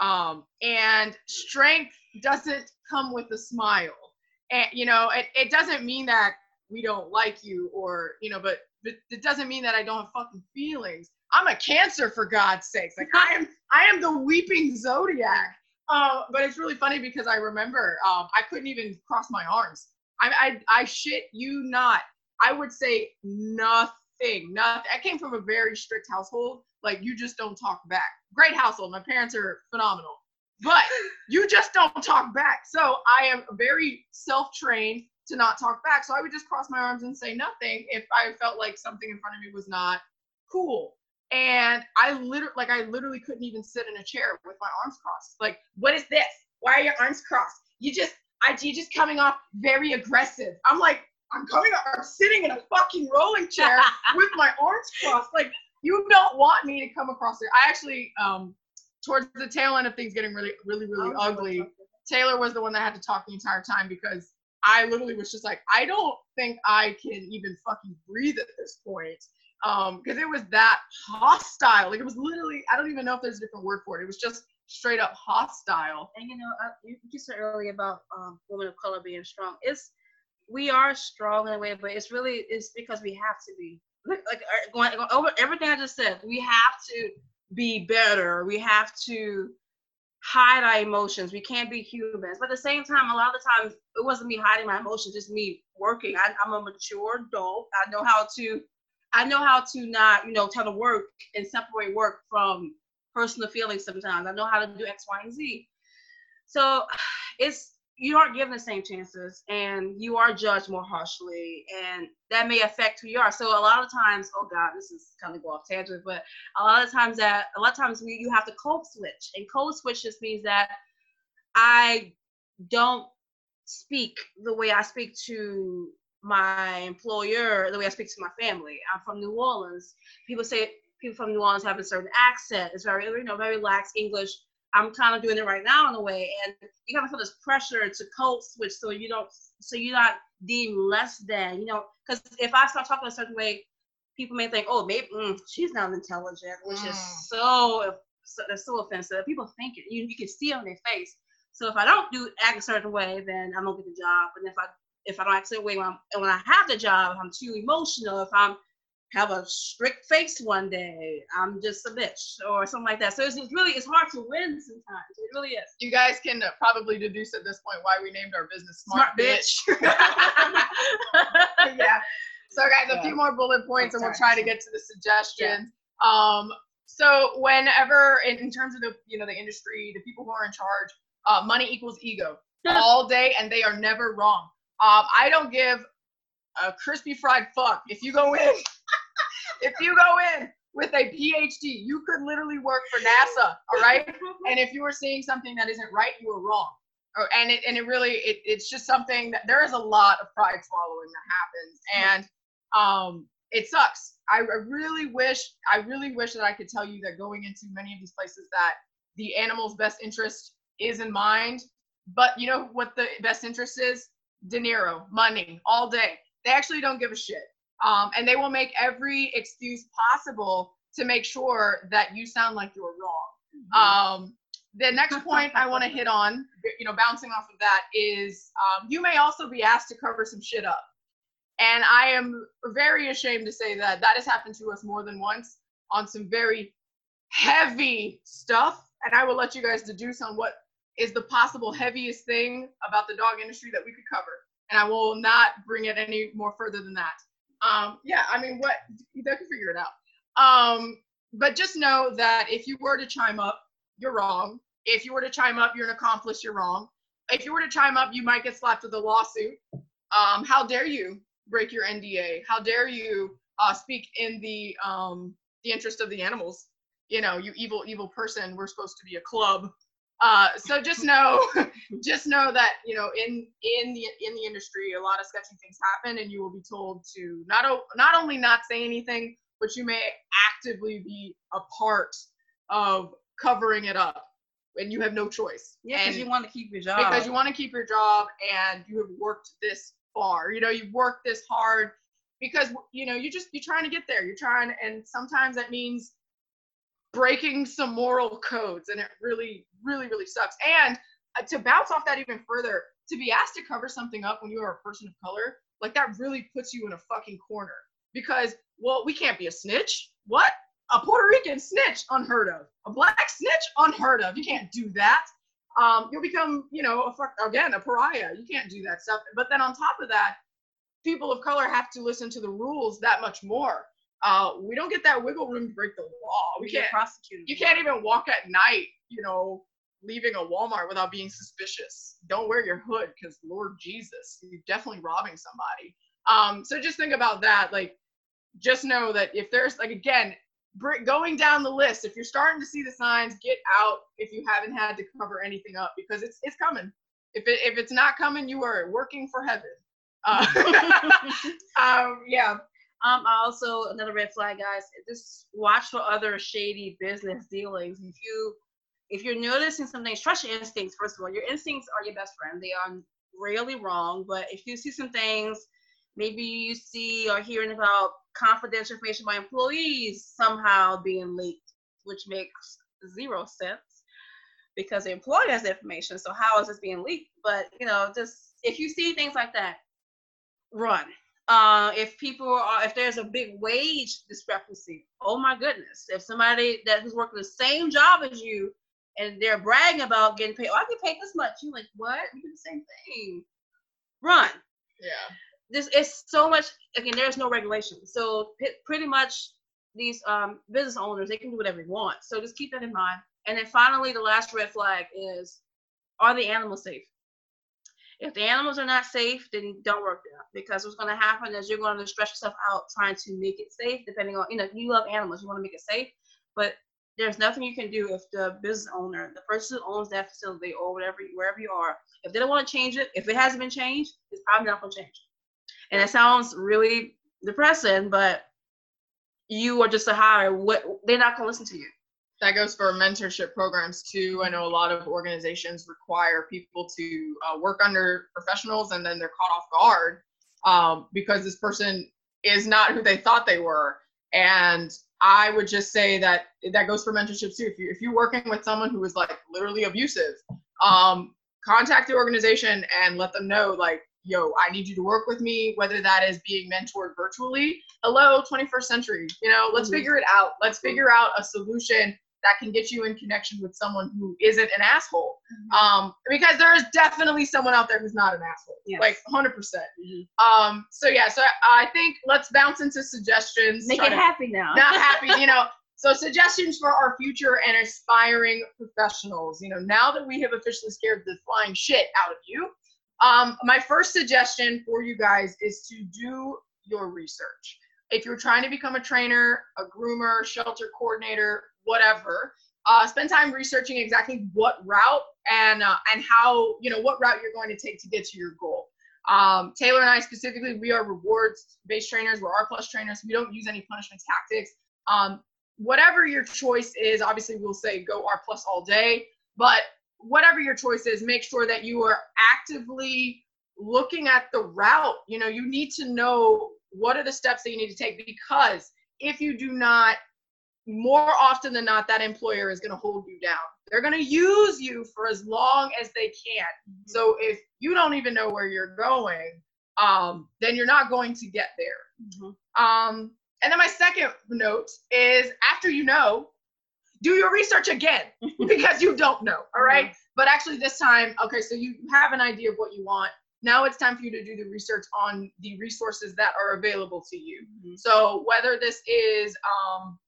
Um, and strength doesn't come with a smile. And you know, it, it doesn't mean that we don't like you or you know, but, but it doesn't mean that I don't have fucking feelings. I'm a cancer for God's sakes. Like I am I am the weeping zodiac. Uh, but it's really funny because I remember um, I couldn't even cross my arms. I, I I shit you not. I would say nothing. Nothing. I came from a very strict household. Like you just don't talk back. Great household. My parents are phenomenal. But you just don't talk back. So I am very self-trained to not talk back. So I would just cross my arms and say nothing if I felt like something in front of me was not cool and I literally like I literally couldn't even sit in a chair with my arms crossed. Like, what is this? Why are your arms crossed? You just I you just coming off very aggressive. I'm like, I'm coming up, I'm sitting in a fucking rolling chair with my arms crossed. Like, you don't want me to come across there. I actually um towards the tail end of things getting really, really, really ugly. Taylor was the one that had to talk the entire time because I literally was just like, I don't think I can even fucking breathe at this point um because it was that hostile like it was literally i don't even know if there's a different word for it it was just straight up hostile and you know I, you said earlier about um, women of color being strong it's we are strong in a way but it's really it's because we have to be. Like, er, like going, going over everything i just said we have to be better. We have to hide our emotions. We can't be humans. But at the same time a lot of the times it wasn't me hiding my emotions just me working. I, i'm a mature adult. I know how to I know how to not, you know, tell the work and separate work from personal feelings sometimes. I know how to do X, Y, and Z. So it's you aren't given the same chances and you are judged more harshly and that may affect who you are. So a lot of times, oh God, this is kind of go off tangent, but a lot of times that a lot of times we, you have to code switch. And code switch just means that I don't speak the way I speak to my employer, the way I speak to my family. I'm from New Orleans. People say people from New Orleans have a certain accent. It's very, you know, very lax English. I'm kind of doing it right now in a way, and you kind of feel this pressure to code switch so you don't, so you're not deemed less than, you know, because if I start talking a certain way, people may think, oh, maybe mm, she's not intelligent, which mm. is so, so that's so offensive. People think it, you, you can see it on their face. So if I don't do act a certain way, then I don't get the job. And if I if I don't act a certain way when, when I have the job, if I'm too emotional, if I'm have a strict face one day, I'm just a bitch or something like that. So it's, really it's hard to win sometimes. It really is. You guys can uh, probably deduce at this point why we named our business Smart, Smart Bitch. yeah. So guys, a yeah. few more bullet points, and we'll try to get to the suggestions. Yeah. Um, so whenever, in, in terms of the you know the industry, the people who are in charge, uh, money equals ego all day, and they are never wrong. Um, I don't give a crispy fried fuck if you go in. If you go in with a PhD. You could literally work for NASA, all right? and if you were seeing something that isn't right, you were wrong. Or, and it and it really it, it's just something that there is a lot of pride swallowing that happens, and um, it sucks. I really wish I really wish that I could tell you that going into many of these places that the animal's best interest is in mind. But you know what the best interest is? dinero, money, all day. They actually don't give a shit. Um, and they will make every excuse possible to make sure that you sound like you're wrong. Mm-hmm. Um, the next point I want to hit on, you know, bouncing off of that is um, you may also be asked to cover some shit up. And I am very ashamed to say that that has happened to us more than once on some very heavy stuff. And I will let you guys deduce on what is the possible heaviest thing about the dog industry that we could cover. And I will not bring it any more further than that. Um, yeah, I mean, what you can figure it out. Um, but just know that if you were to chime up, you're wrong. If you were to chime up, you're an accomplice, you're wrong. If you were to chime up, you might get slapped with a lawsuit. Um, how dare you break your NDA? How dare you uh, speak in the um, the interest of the animals? You know, you evil, evil person. We're supposed to be a club uh, so just know, just know that you know in in the in the industry, a lot of sketchy things happen, and you will be told to not o- not only not say anything, but you may actively be a part of covering it up, and you have no choice. Yeah, because you want to keep your job. Because you want to keep your job, and you have worked this far. You know, you've worked this hard because you know you just you're trying to get there. You're trying, and sometimes that means breaking some moral codes and it really really really sucks. And uh, to bounce off that even further to be asked to cover something up when you are a person of color like that really puts you in a fucking corner. Because well we can't be a snitch. What? A puerto rican snitch unheard of. A black snitch unheard of. You can't do that. Um, you'll become you know a fuck, again a pariah. You can't do that stuff. But then on top of that people of color have to listen to the rules that much more. Uh, we don't get that wiggle room to break the law. We, we can't prosecute. You can't even walk at night, you know, leaving a Walmart without being suspicious. Don't wear your hood because Lord Jesus, you're definitely robbing somebody. Um, so just think about that. Like, just know that if there's like again, going down the list, if you're starting to see the signs, get out if you haven't had to cover anything up because it's it's coming. If it if it's not coming, you are working for heaven. Uh, um, yeah. Um, also another red flag, guys. Just watch for other shady business dealings. If you if you're noticing something, trust your instincts. First of all, your instincts are your best friend. They are rarely wrong. But if you see some things, maybe you see or hearing about confidential information by employees somehow being leaked, which makes zero sense because the employer has information. So how is this being leaked? But you know, just if you see things like that, run uh, if people are if there's a big wage discrepancy oh my goodness if somebody that who's working the same job as you and they're bragging about getting paid. Oh i get paid this much. You're like what? You do the same thing. Run. Yeah. This is so much again there's no regulation. So p- pretty much these um, business owners they can do whatever they want. So just keep that in mind. And then finally the last red flag is are the animals safe? If the animals are not safe, then don't work there. Because what's going to happen is you're going to stress yourself out trying to make it safe. Depending on you know you love animals, you want to make it safe, but there's nothing you can do if the business owner, the person who owns that facility or whatever wherever you are, if they don't want to change it, if it hasn't been changed, it's probably not going to change. And it sounds really depressing, but you are just a hire. What they're not going to listen to you that goes for mentorship programs too. I know a lot of organizations require people to uh, work under professionals and then they're caught off guard um, because this person is not who they thought they were. And I would just say that that goes for mentorship too. If you if you're working with someone who is like literally abusive, um, contact the organization and let them know like, yo, I need you to work with me, whether that is being mentored virtually. Hello, 21st century. You know, let's mm-hmm. figure it out. Let's figure out a solution that can get you in connection with someone who isn't an asshole. Mm-hmm. Um, because there is definitely someone out there who's not an asshole, yes. like 100%. percent mm-hmm. Um, so yeah, so I, I think let's bounce into suggestions. Make it happy now. not happy, you know. So suggestions for our future and aspiring professionals. You know, now that we have officially scared the flying shit out of you, um, my first suggestion for you guys is to do your research. If you're trying to become a trainer, a groomer, shelter coordinator, whatever, uh, spend time researching exactly what route and uh, and how you know what route you're going to take to get to your goal. Um, Taylor and I specifically, we are rewards based trainers. We're R plus trainers. We don't use any punishment tactics. Um, whatever your choice is, obviously we'll say go R plus all day, but whatever your choice is, make sure that you are actively looking at the route. You know, you need to know what are the steps that you need to take because if you do not, more often than not, that employer is going to hold you down. They're going to use you for as long as they can. Mm-hmm. So if you don't even know where you're going, um, then you're not going to get there. Mm-hmm. Um, and then my second note is after you know, do your research again because you don't know. All right? mm-hmm. But actually, this time, okay, so you have an idea of what you want. Now it's time for you to do the research on the resources that are available to you. Mm-hmm. So whether this is um,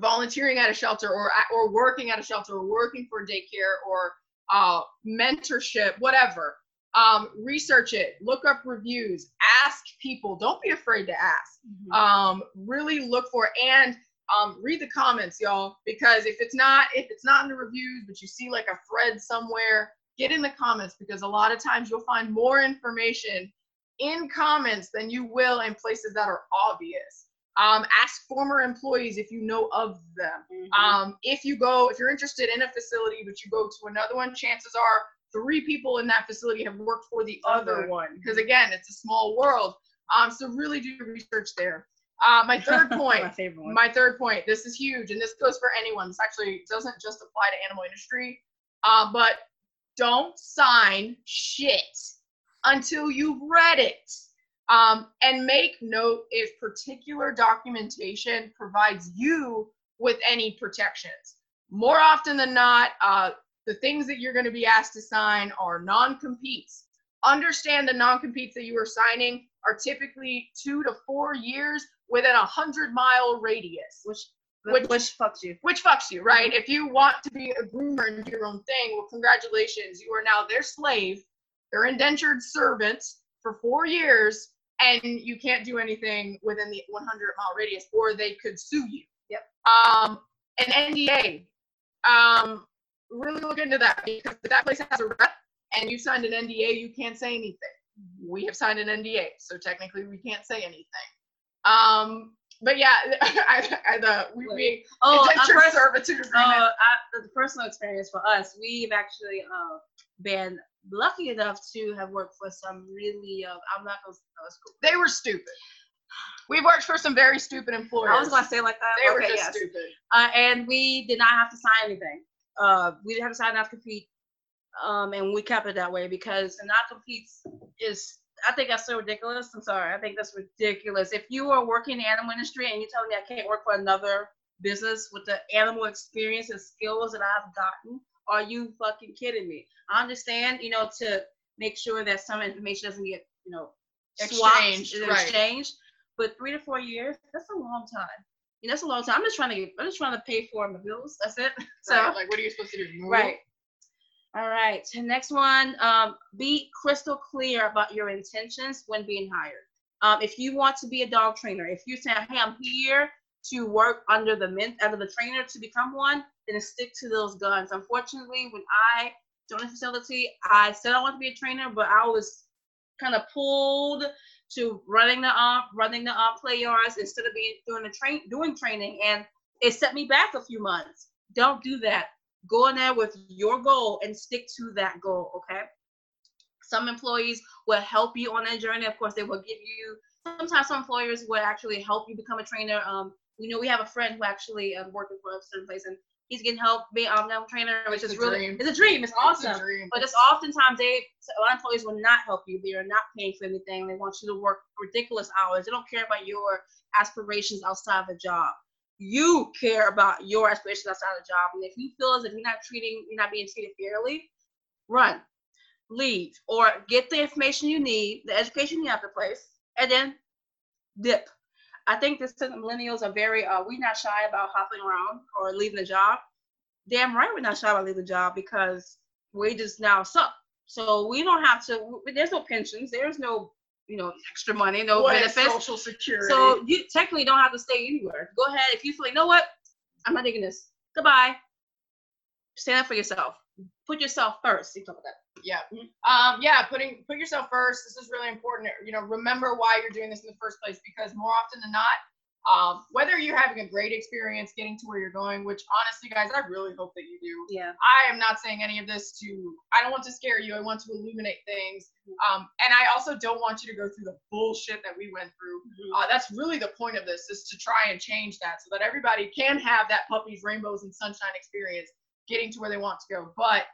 volunteering at a shelter or or working at a shelter or working for daycare or uh, mentorship, whatever. Um, research it, look up reviews, ask people. Don't be afraid to ask. Mm-hmm. Um, really look for and um, read the comments, y'all. Because if it's not if it's not in the reviews, but you see like a thread somewhere, get in the comments because a lot of times you'll find more information in comments than you will in places that are obvious. Um, ask former employees if you know of them. Mm-hmm. Um, if you go, if you're interested in a facility, but you go to another one, chances are three people in that facility have worked for the other one. Because again, it's a small world. Um, so really do your research there. Uh, my third point. my, my third point. This is huge, and this goes for anyone. This actually doesn't just apply to animal industry, uh, but don't sign shit until you've read it. Um, and make note if particular documentation provides you with any protections. More often than not, uh, the things that you're going to be asked to sign are non competes. Understand the non competes that you are signing are typically two to four years within a hundred mile radius. Which which, which fucks you. Which fucks you, right? If you want to be a groomer and do your own thing, well, congratulations. You are now their slave, their indentured servant for four years, and you can't do anything within the 100 mile radius, or they could sue you. Yep. Um, an NDA. Um, really look into that because if that place has a rep and you signed an NDA, you can't say anything. We have signed an NDA, so technically we can't say anything. Um, but yeah, I, I, the we, we oh, indentured servitude agreement. Uh, I, the personal experience for us, we've actually uh, been lucky enough to have worked for some really, uh, I'm not gonna. No, they were stupid. We've worked for some very stupid employers. I was gonna say like that. They okay, were just yes. stupid. Uh, and we did not have to sign anything. Uh, we didn't have to sign not compete. Um, and we kept it that way because the not competes is I think that's so ridiculous. I'm sorry. I think that's ridiculous. If you are working in the animal industry and you're telling me I can't work for another business with the animal experience and skills that I've gotten, are you fucking kidding me? I understand, you know, to make sure that some information doesn't get, you know, exchanged, swapped, right. exchanged. But three to four years, that's a long time. You know, that's a long time. I'm just trying to get, I'm just trying to pay for my bills. That's it. So right. like what are you supposed to do? Move? Right. All right. Next one. Um, be crystal clear about your intentions when being hired. Um, if you want to be a dog trainer, if you say, "Hey, I'm here to work under the mint under the trainer to become one," then stick to those guns. Unfortunately, when I joined the facility, I said I want to be a trainer, but I was kind of pulled to running the um running the um play yards instead of being doing the train doing training, and it set me back a few months. Don't do that go in there with your goal and stick to that goal okay? Some employees will help you on that journey. Of course they will give you sometimes some employers will actually help you become a trainer. Um you know we have a friend who actually um, working for a certain place and he's getting help being um now trainer which it's is really dream. it's a dream. It's awesome. it's dream. but it's oftentimes they a lot of employees will not help you. They are not paying for anything. They want you to work ridiculous hours. They don't care about your aspirations outside of the job you care about your aspirations outside of the job. And if you feel as if you're not treating, you're not being treated fairly, run, leave, or get the information you need, the education you have to place, and then dip. I think this millennials are very uh we're not shy about hopping around or leaving the job. Damn right we're not shy about leaving the job because wages now suck. So we don't have to there's no pensions, there's no you know, extra money, no what benefits. social security? So you technically don't have to stay anywhere. Go ahead if you feel like, you know what, I'm not digging this. Goodbye. Stand up for yourself. Put yourself first. You talk about that. yeah um yeah putting put yourself first this is really important you know remember why you're doing this in the first place because more often than not um whether you're having a great experience getting to where you're going which honestly guys i really hope that you do. Yeah. i am not saying any of this to i don't want to scare you. I want to illuminate things. Um and i also don't want you to go through the bullshit that we went through. Uh, that's really the point of this is to try and change that so that everybody can have that puppies rainbows and sunshine experience getting to where they want to go. But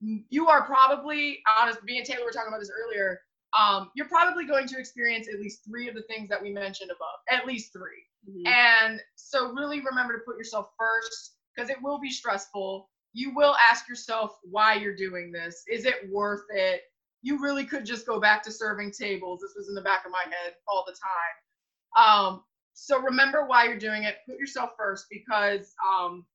you are probably honest me and taylor were talking about this earlier um, you're probably going to experience at least three of the things that we mentioned above at least three. Mhm. and so really remember to put yourself first because it will be stressful. You will ask yourself why you're doing this. Is it worth it? You really could just go back to serving tables. This was in the back of my head all the time. Um, so remember why you're doing it. Put yourself first because um,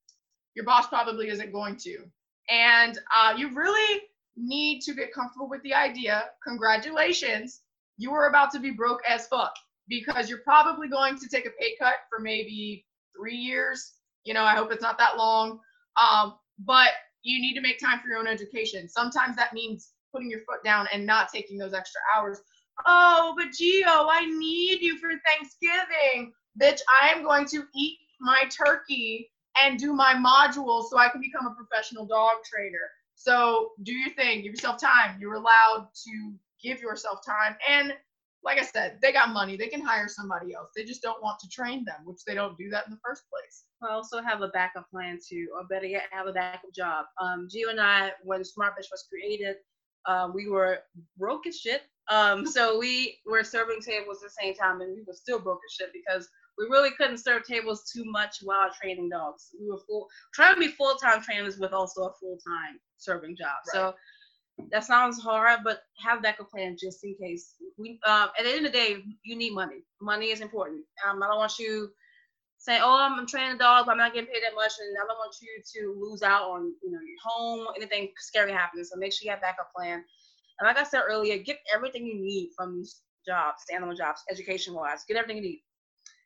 your boss probably isn't going to. And uh, you really need to get comfortable with the idea. Congratulations. You are about to be broke as fuck because you're probably going to take a pay cut for maybe three years. You know i hope it's not that long. Um, but you need to make time for your own education. Sometimes that means putting your foot down and not taking those extra hours. Oh but Gio i need you for thanksgiving. Bitch i am going to eat my turkey and do my modules so I can become a professional dog trainer. So do your thing, give yourself time. You're allowed to give yourself time. And like I said, they got money. They can hire somebody else. They just don't want to train them, which they don't do that in the first place. I also have a backup plan too, or better yet, have a backup job. Um, Gio and I, when Smart Bitch was created, uh, we were broke as shit. Um, so we were serving tables at the same time, and we were still broke as shit because we really couldn't serve tables too much while training dogs. We were full trying to be full time trainers with also a full time serving job. So that sounds hard, but have a backup plan just in case. We uh, at the end of the day, you need money. Money is important. Um, I don't want you saying, "Oh, I'm, training a dog, but I'm not getting paid that much," and I don't want you to lose out on you know your home, anything scary happens. So make sure you have backup plan. And like I said earlier, get everything you need from these jobs, the animal jobs, education wise. Get everything you need,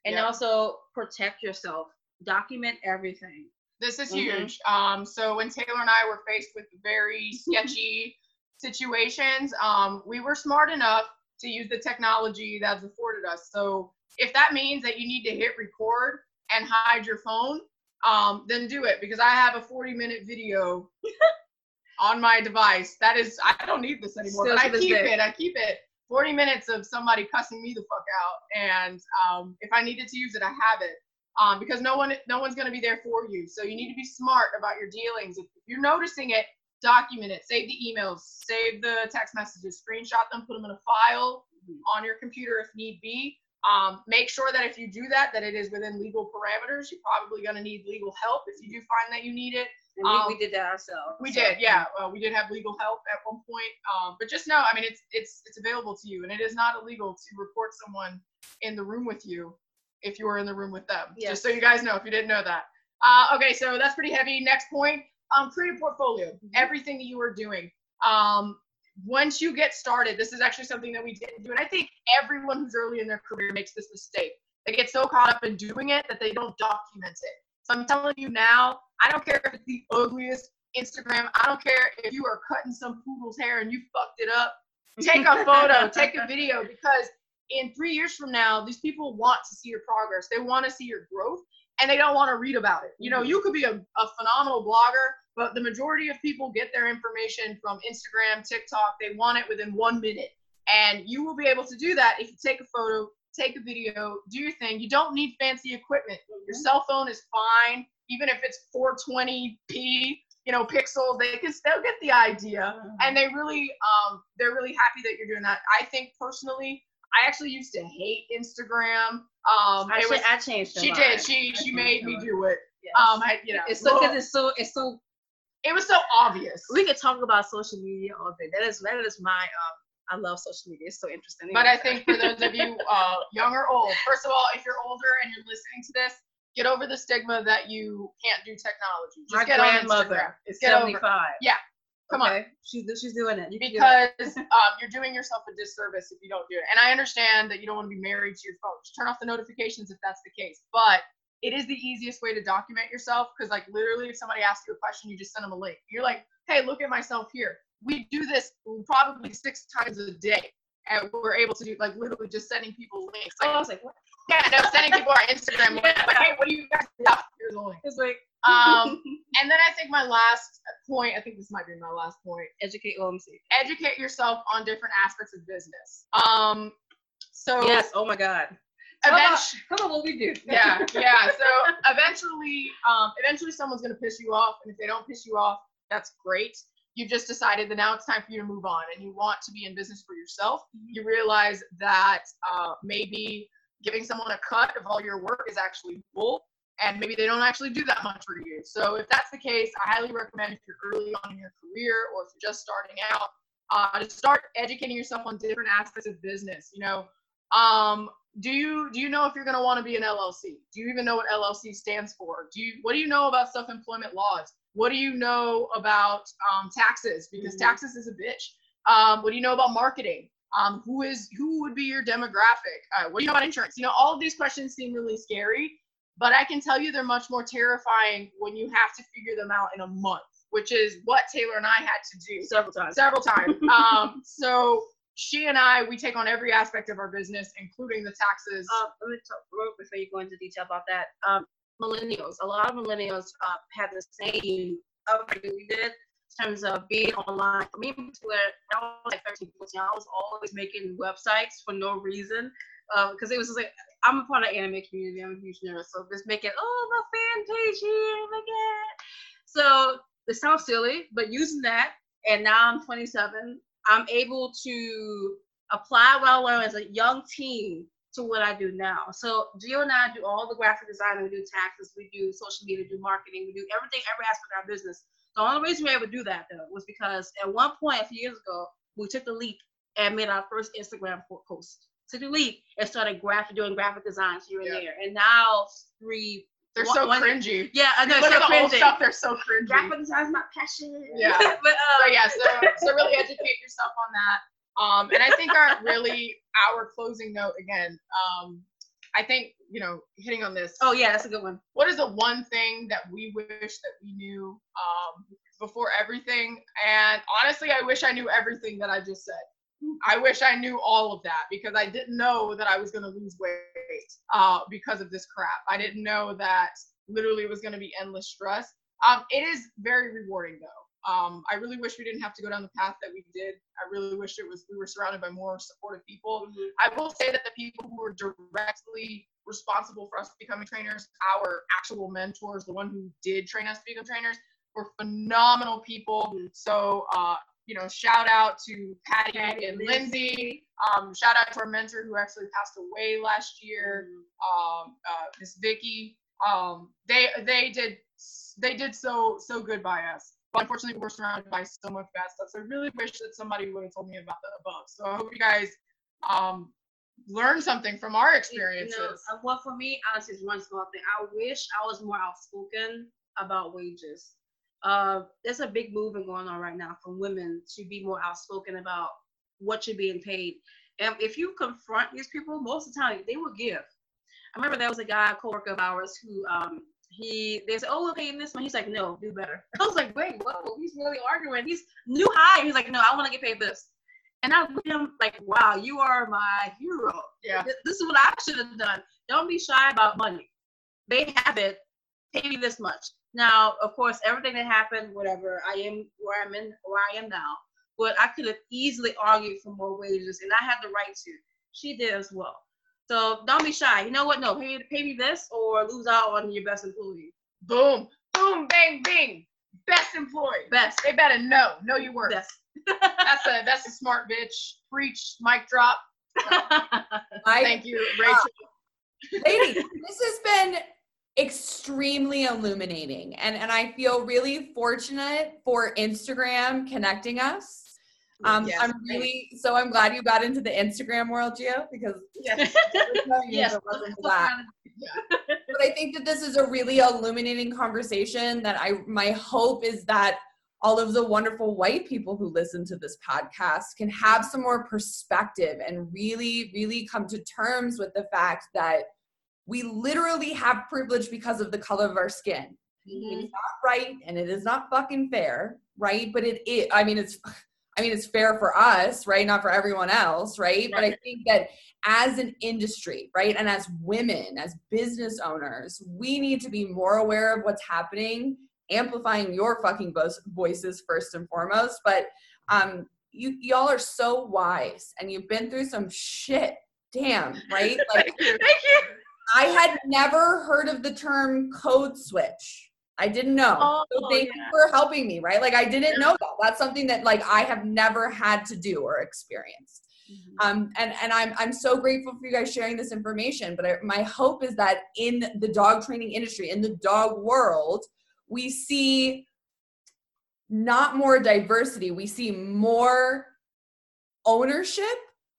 and Yeah. also protect yourself. Document everything. This is Mhm. huge. Um, so when Taylor and I were faced with very sketchy situations, um, we were smart enough to use the technology that's afforded us. So if that means that you need to hit record and hide your phone, um, then do it because I have a 40 minute video on my device. That is, I don't need this anymore, Still but I keep day. it. I keep it. 40 minutes of somebody cussing me the fuck out, and um, if I needed to use it, I have it um, because no one no one's going to be there for you. So you need to be smart about your dealings. If you're noticing it, document it. Save the emails, save the text messages, screenshot them, put them in a file on your computer if need be. Um, make sure that if you do that, that it is within legal parameters. You're probably going to need legal help if you do find that you need it. And we, Um, we did that ourselves. We So, did, yeah. Uh, we did have legal help at one point, um, but just know, I mean, it's it's it's available to you, and it is not illegal to report someone in the room with you if you are in the room with them. Yes. Just so you guys know, if you didn't know that. Uh, okay, so that's pretty heavy. Next point, um, create a portfolio. Everything that you are doing. Um, once you get started, this is actually something that we didn't do, and I think everyone who's early in their career makes this mistake. They get so caught up in doing it that they don't document it. So I'm telling you now, I don't care if it's the ugliest Instagram. I don't care if you are cutting some poodle's hair and you fucked it up. Take a photo, take a video, because in three years from now, these people want to see your progress. They want to see your growth and they don't want to read about it. You know, mm-hmm. you could be a, a phenomenal blogger, but the majority of people get their information from Instagram, TikTok. They want it within one minute. And you will be able to do that if you take a photo, take a video, do your thing. You don't need fancy equipment. Your mm-hmm. cell phone is fine, even if it's 420p, you know, pixels. They can still get the idea, and they really, um, they're really happy that you're doing that. I think personally, I actually used to hate Instagram. Um, I, was, I changed. she did. She she made me do it. Yes. Um, I, you know, it's so because it's so it's so it was so obvious. we could talk about social media all day. That is that is my um I love social media. It's so interesting. But I think for those of you uh, young or old, first of all, if you're older and you're listening to this, get over the stigma that you can't do technology. Just my get on grandmother is Get over- seventy five. Yeah. Come on. She's she's doing it. You can do because it. um, you're doing yourself a disservice if you don't do it. And I understand that you don't want to be married to your phone. Just turn off the notifications if that's the case. But it is the easiest way to document yourself because, like, literally, if somebody asks you a question, you just send them a link. You're like, hey, look at myself here. We do this probably six times a day. And we're able to do like literally just sending people links. Like, I was like, what? Yeah, no, sending people our Instagram link. Like, hey, what do you guys? Here's. It's like Um, and then I think my last point, I think this might be my last point educate. Well, let me see. educate yourself on different aspects of business. Um, so Yes. Oh my God. Eventually, come on, what we do? yeah, yeah. So eventually, um, eventually someone's gonna piss you off, and if they don't piss you off, that's great. You've just decided that now it's time for you to move on, and you want to be in business for yourself. You realize that uh, maybe giving someone a cut of all your work is actually bull, and maybe they don't actually do that much for you. So if that's the case, I highly recommend if you're early on in your career or if you're just starting out, uh, to start educating yourself on different aspects of business. You know, um, do you do you know if you're going to want to be an LLC? Do you even know what LLC stands for? Do you what do you know about self-employment laws? What do you know about um, taxes? Because Mhm. taxes is a bitch. Um, what do you know about marketing? Um, who is who would be your demographic? Uh, what do you know about insurance? You know, all of these questions seem really scary, but I can tell you they're much more terrifying when you have to figure them out in a month, which is what Taylor and I had to do Several times. several times. Um, so she and I, we take on every aspect of our business, including the taxes. Uh, let me talk real before you go into detail about that. Um, millennials, a lot of millennials uh, have the same upbringing we did terms of being online. For me, where I was like 13, 14, I was always making websites for no reason uh, because it was just like I'm a part of the anime community. I'm a huge nerd, so just making oh my fan page here, oh. So it sounds silly, but using that, and now I'm 27, I'm able to apply what I learned as a young teen to what I do now. So Gio and I do all the graphic design, we do taxes, we do social media, we do marketing, we do everything, every aspect of our business. The only reason we were able to do that though was because at one point a few years ago, we took the leap and made our first Instagram post. Took the leap and started graphic doing graphic designs here and Yeah. there. And now three they're one- so one- cringy. Yeah, I know Look it's at so the old cringy. stuff; they're so cringy. Graphic design is my passion. Yeah. but uh, So yeah, so so really educate yourself on that. Um, and I think our really our closing note again. Um, I think you know hitting on this. oh yeah, that's a good one. what is the one thing that we wish that we knew um, before everything? And honestly, I wish I knew everything that I just said. I wish I knew all of that because I didn't know that I was going to lose weight uh, because of this crap. I didn't know that literally it was going to be endless stress. Um, it is very rewarding though. Um, I really wish we didn't have to go down the path that we did. I really wish it was we were surrounded by more supportive people. I will say that the people who were directly responsible for us becoming trainers, our actual mentors, the one who did train us to become trainers, were phenomenal people. So, uh, you know, shout out to Patty and and Lindsay. Um, shout out to our mentor who actually passed away last year, um, uh, Miss Vicky. Um, they they did they did so so good by us. But unfortunately, we're surrounded by so much bad stuff. So I really wish that somebody would have told me about the above. So I hope you guys um, learn something from our experiences. You know, uh, well, for me, honestly, it's one small thing. I wish I was more outspoken about wages. Uh, there's a big movement going on right now for women to be more outspoken about what you're being paid. And if you confront these people, most of the time they will give. I remember there was a guy, a coworker of ours, who um, he they said, "Oh, we're paying this one." He's like, "No, do better." I was like, "Wait, whoa!" He's really arguing. He's new high. He's like, "No, I want to get paid this." And I look at him like, "Wow, you are my hero." yeah. This is what I should have done. Don't be shy about money. They have it. Pay me this much. Now, of course, everything that happened, whatever, I am where I'm in, where I am now. But I could have easily argued for more wages, and I had the right to. She did as well. So don't be shy. You know what? No, pay, pay me this or lose out on your best employee. Boom, boom, bang, bing. Best employee. Best. They better know. Know your worth. Best. That's a that's a smart bitch. Preach, mic drop. I Thank you, Rachel. ladies, this has been extremely illuminating and and I feel really fortunate for Instagram connecting us. Um, Yes, I'm really so I'm glad you got into the Instagram world, Gio, because Yes. there's no use yes. if it wasn't that. but I think that this is a really illuminating conversation that I my hope is that all of the wonderful white people who listen to this podcast can have some more perspective and really, really come to terms with the fact that we literally have privilege because of the color of our skin. Mm-hmm. It's not right and it is not fucking fair, right? But it, it I mean, it's I mean, it's fair for us, right? Not for everyone else, right? But I think that as an industry, right, and as women, as business owners, we need to be more aware of what's happening, amplifying your fucking voices first and foremost. But um, you y'all are so wise, and you've been through some shit. Damn, right? Like, Thank you. I had never heard of the term code switch I didn't know. Oh, so thank yeah. you for helping me, right? Like I didn't know that. That's something that like I have never had to do or experienced. Mm-hmm. Um, and and I'm I'm so grateful for you guys sharing this information. But I, my hope is that in the dog training industry, in the dog world, we see not more diversity. We see more ownership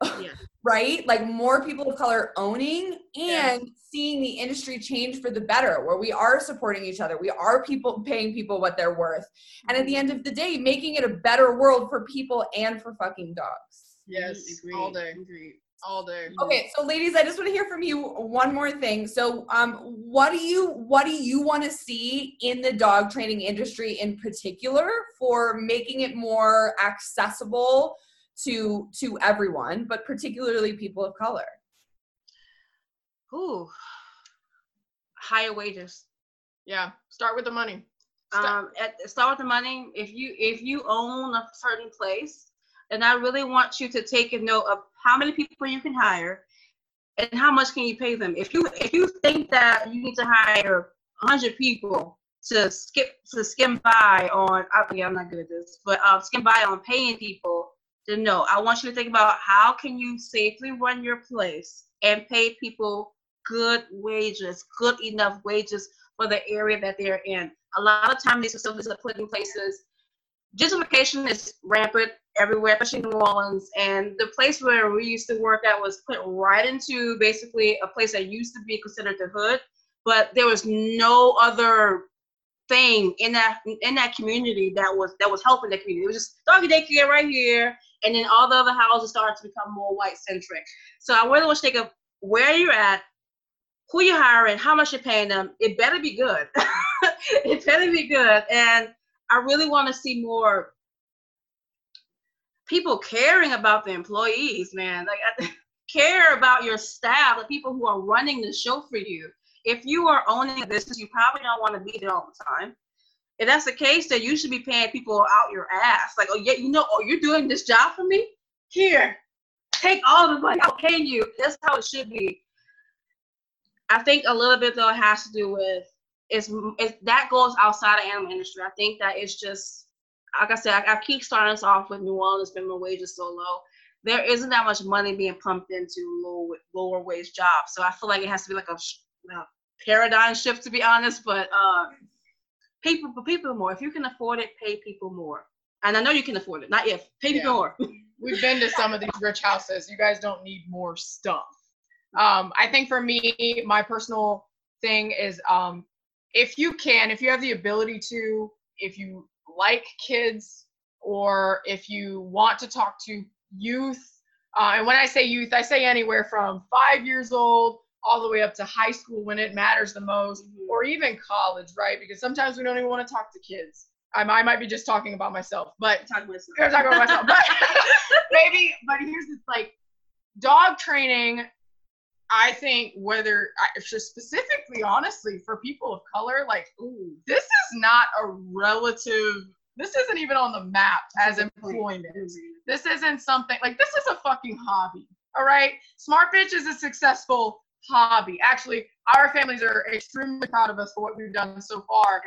yeah. Right? Like more people of color owning and yeah. seeing the industry change for the better, where we are supporting each other. We are people paying people what they're worth. And at the end of the day, making it a better world for people and for fucking dogs. Yes, Agreed. all day. Agreed. All day. Okay, so ladies, I just want to hear from you one more thing. So, um, what do you what do you want to see in the dog training industry in particular for making it more accessible to to everyone, but particularly people of color? Ooh, higher wages. Yeah, start with the money. Start. Um, at, start with the money. If you if you own a certain place, and I really want you to take a note of how many people you can hire and how much can you pay them. If you if you think that you need to hire 100 people to skip to skim by on, yeah, I'm not good at this, but um, skim by on paying people to know. I want you to think about how can you safely run your place and pay people good wages, good enough wages for the area that they're in. A lot of times these facilities are put in places. Gentrification is rampant everywhere, especially New Orleans. And the place where we used to work at was put right into basically a place that used to be considered the hood, but there was no other thing in that in that community that was that was helping the community. It was just doggy daycare right here, and then all the other houses started to become more white centric. So I really want to think of where you're at, who you're hiring, how much you're paying them. It better be good. it better be good. And I really want to see more people caring about the employees, man. Like I care about your staff, the people who are running the show for you. If you are owning a business, you probably don't want to be there all the time if that's the case, then you should be paying people out your ass. Like, oh yeah, you know, oh you're doing this job for me. Here, take all the money. I'll pay you. That's how it should be. I think a little bit though has to do with is that goes outside of animal industry. I think that it's just like I said, I, I keep starting us off with New Orleans minimum wages so low. There isn't that much money being pumped into low lower wage jobs. So I feel like it has to be like a, a paradigm shift to be honest. But uh, people people more. If you can afford it, pay people more. And I know you can afford it. Not if. Pay people yeah. more. We've been to some of these rich houses. You guys don't need more stuff. Um, I think for me, my personal thing is um, if you can, if you have the ability to, if you like kids, or if you want to talk to youth, uh, and when I say youth, I say anywhere from five years old all the way up to high school when it matters the most, mm-hmm. or even college, right? Because sometimes we don't even want to talk to kids. I, I might be just talking about myself, but talking about myself. But maybe, but here's the like dog training. I think whether just specifically, honestly, for people of color, like, ooh, this is not a relative. This isn't even on the map as employment. This isn't something like this is a fucking hobby. All right, Smart Bitch is a successful hobby. Actually, our families are extremely proud of us for what we've done so far.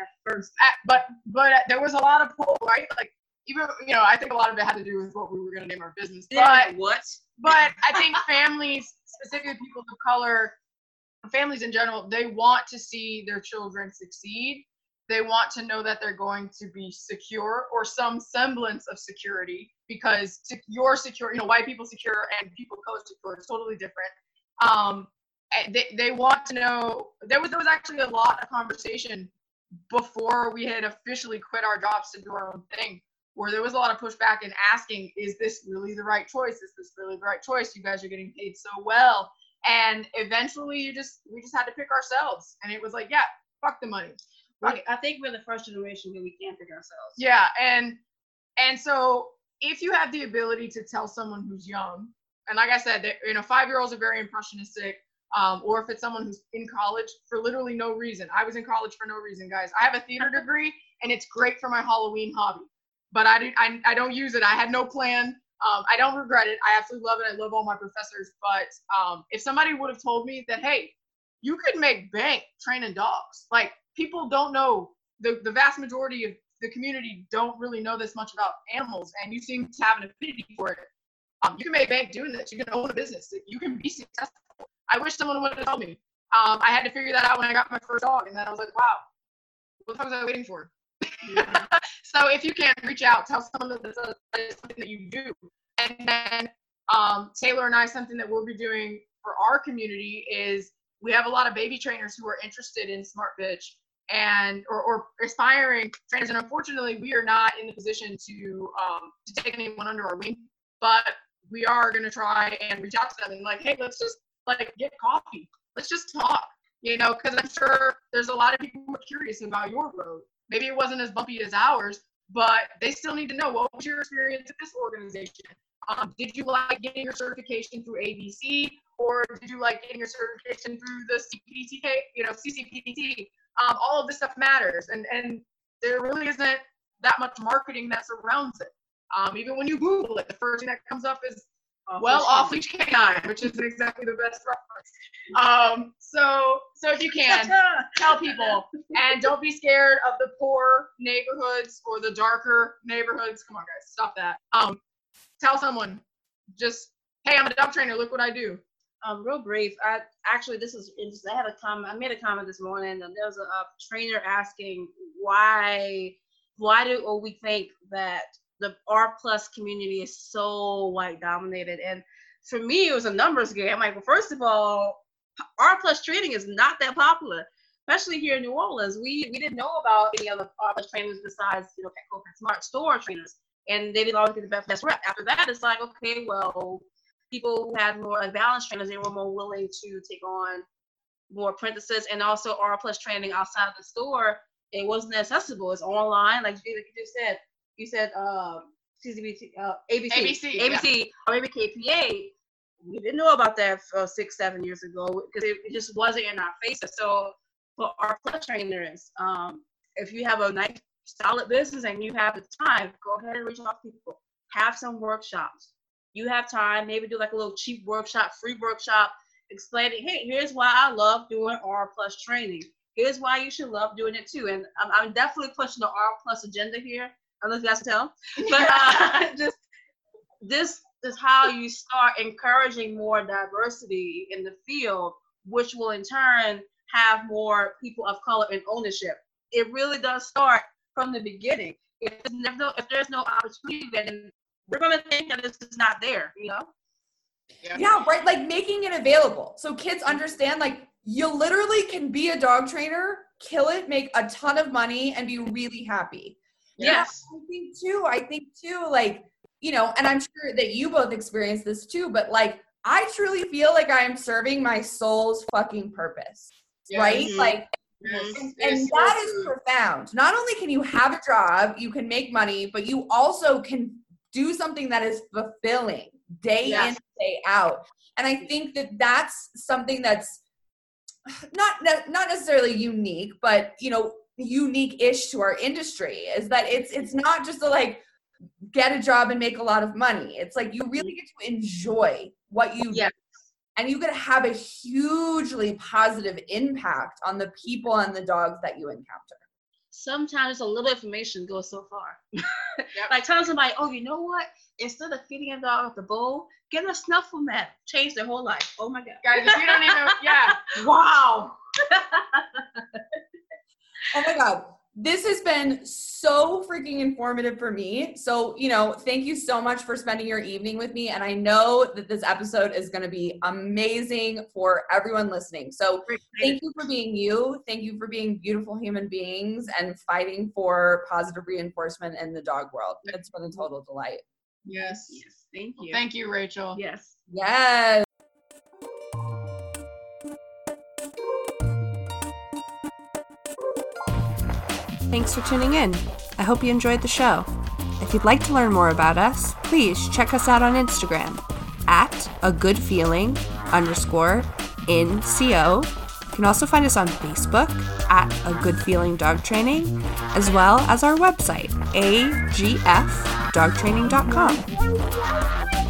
But but there was a lot of pull, right? Like even you know, I think a lot of it had to do with what we were going to name our business. But what? But I think families, specifically people of color, families in general, they want to see their children succeed. They want to know that they're going to be secure or some semblance of security because you're secure, you know, white people secure and people of color secure is totally different. Um, they, they want to know there was there was actually a lot of conversation before we had officially quit our jobs to do our own thing, where there was a lot of pushback and asking, is this really the right choice? Is this really the right choice? You guys are getting paid so well. And eventually you just we just had to pick ourselves. And it was like, yeah, fuck the money. I think we're the first generation where we can't pick ourselves. Yeah, and and so if you have the ability to tell someone who's young, and like I said, you know, five year olds are very impressionistic. Um, or if it's someone who's in college for literally no reason. I was in college for no reason, guys. I have a theater degree, and it's great for my Halloween hobby, but I, didn't, I, I don't use it. I had no plan. Um, I don't regret it. I absolutely love it. I love all my professors. But um, if somebody would have told me that, hey, you could make bank training dogs, like people don't know the, the vast majority of the community don't really know this much about animals, and you seem to have an affinity for it. Um, you can make a bank doing this. You can own a business. You can be successful. I wish someone would have told me. Um, I had to figure that out when I got my first dog, and then I was like, wow, what the fuck was I waiting for? Mm-hmm. so if you can reach out, tell someone that something that you do, and then um, Taylor and I, something that we'll be doing for our community is we have a lot of baby trainers who are interested in Smart Bitch and or, or aspiring trainers. And unfortunately, we are not in the position to um, to take anyone under our wing, but we are going to try and reach out to them and like, hey, let's just like get coffee. Let's just talk. You know, because I'm sure there's a lot of people who are curious about your road. Maybe it wasn't as bumpy as ours, but they still need to know what was your experience at this organization. Um, did you like getting your certification through ABC, or did you like getting your certification through the CPTK, you know, CCPT? um, all of this stuff matters and and there really isn't that much marketing that surrounds it um, even when you google it the first thing that comes up is well off leash canine which isn't exactly the best reference. Um, so so if you can tell people. And don't be scared of the poor neighborhoods or the darker neighborhoods. Come on guys stop that. Um, tell someone. Just hey i'm a dog trainer. Look what i do. Um, real brief. I actually this is I had a comment. I made a comment this morning, and there was a, a trainer asking why why do or we think that the R plus community is so white dominated? And for me, it was a numbers game. I'm like, well, first of all, R plus training is not that popular, especially here in New Orleans. We we didn't know about any other R plus trainers besides you know Petco and Smart Store trainers, and they didn't always get the best, best rep. After that, it's like, okay, well, people who had more like balance trainers, they were more willing to take on more apprentices and also R plus training outside of the store. It wasn't accessible. It's online, like you just said. You said um, CCBT, uh, ABC, ABC, ABC, yeah. or maybe KPA. We didn't know about that uh, six, seven years ago because it, it, just wasn't in our faces. So for R plus trainers, um, if you have a nice, solid business and you have the time, go ahead and reach out to people. Have some workshops you have time, maybe do like a little cheap workshop, free workshop, explaining, hey, here's why I love doing R plus training. Here's why you should love doing it too. And I'm, I'm definitely pushing the R plus agenda here. I don't know if you guys can tell, but uh, just this is how you start encouraging more diversity in the field, which will in turn have more people of color in ownership. It really does start from the beginning. If there's no, if there's no opportunity, then we're going to think that this is not there, you know? Yeah. yeah, right. Like making it available so kids understand like you literally can be a dog trainer, kill it, make a ton of money, and be really happy. Yes. Yeah, I think too. I think too, like, you know, and I'm sure that you both experienced this too, but like, I truly feel like I am serving my soul's fucking purpose, yes. right? Mm-hmm. Like, Yes, and, and that is profound. Not only can you have a job, you can make money, but you also can do something that is fulfilling day yes. in day out and i think that that's something that's not not necessarily unique but you know unique-ish to our industry is that it's it's not just to like get a job and make a lot of money it's like you really get to enjoy what you yes. and you get to have a hugely positive impact on the people and the dogs that you encounter sometimes a little information goes so far. yep. Like telling somebody, oh, you know what? Instead of feeding a dog with the bowl, get a snuffle mat. Change their whole life. Oh my God. Guys, if you don't even, yeah. Wow. oh my God. this has been so freaking informative for me. So, you know, thank you so much for spending your evening with me. And I know that this episode is going to be amazing for everyone listening. So, thank you for being you. Thank you for being beautiful human beings and fighting for positive reinforcement in the dog world. It's been a total delight. Yes. Yes. Thank you. Well, thank you, Rachel. Yes. Yes. Thanks for tuning in. I hope you enjoyed the show. If you'd like to learn more about us, please check us out on Instagram at a good feeling underscore in co. You can also find us on Facebook at a good feeling dog training, as well as our website agfdogtraining.com.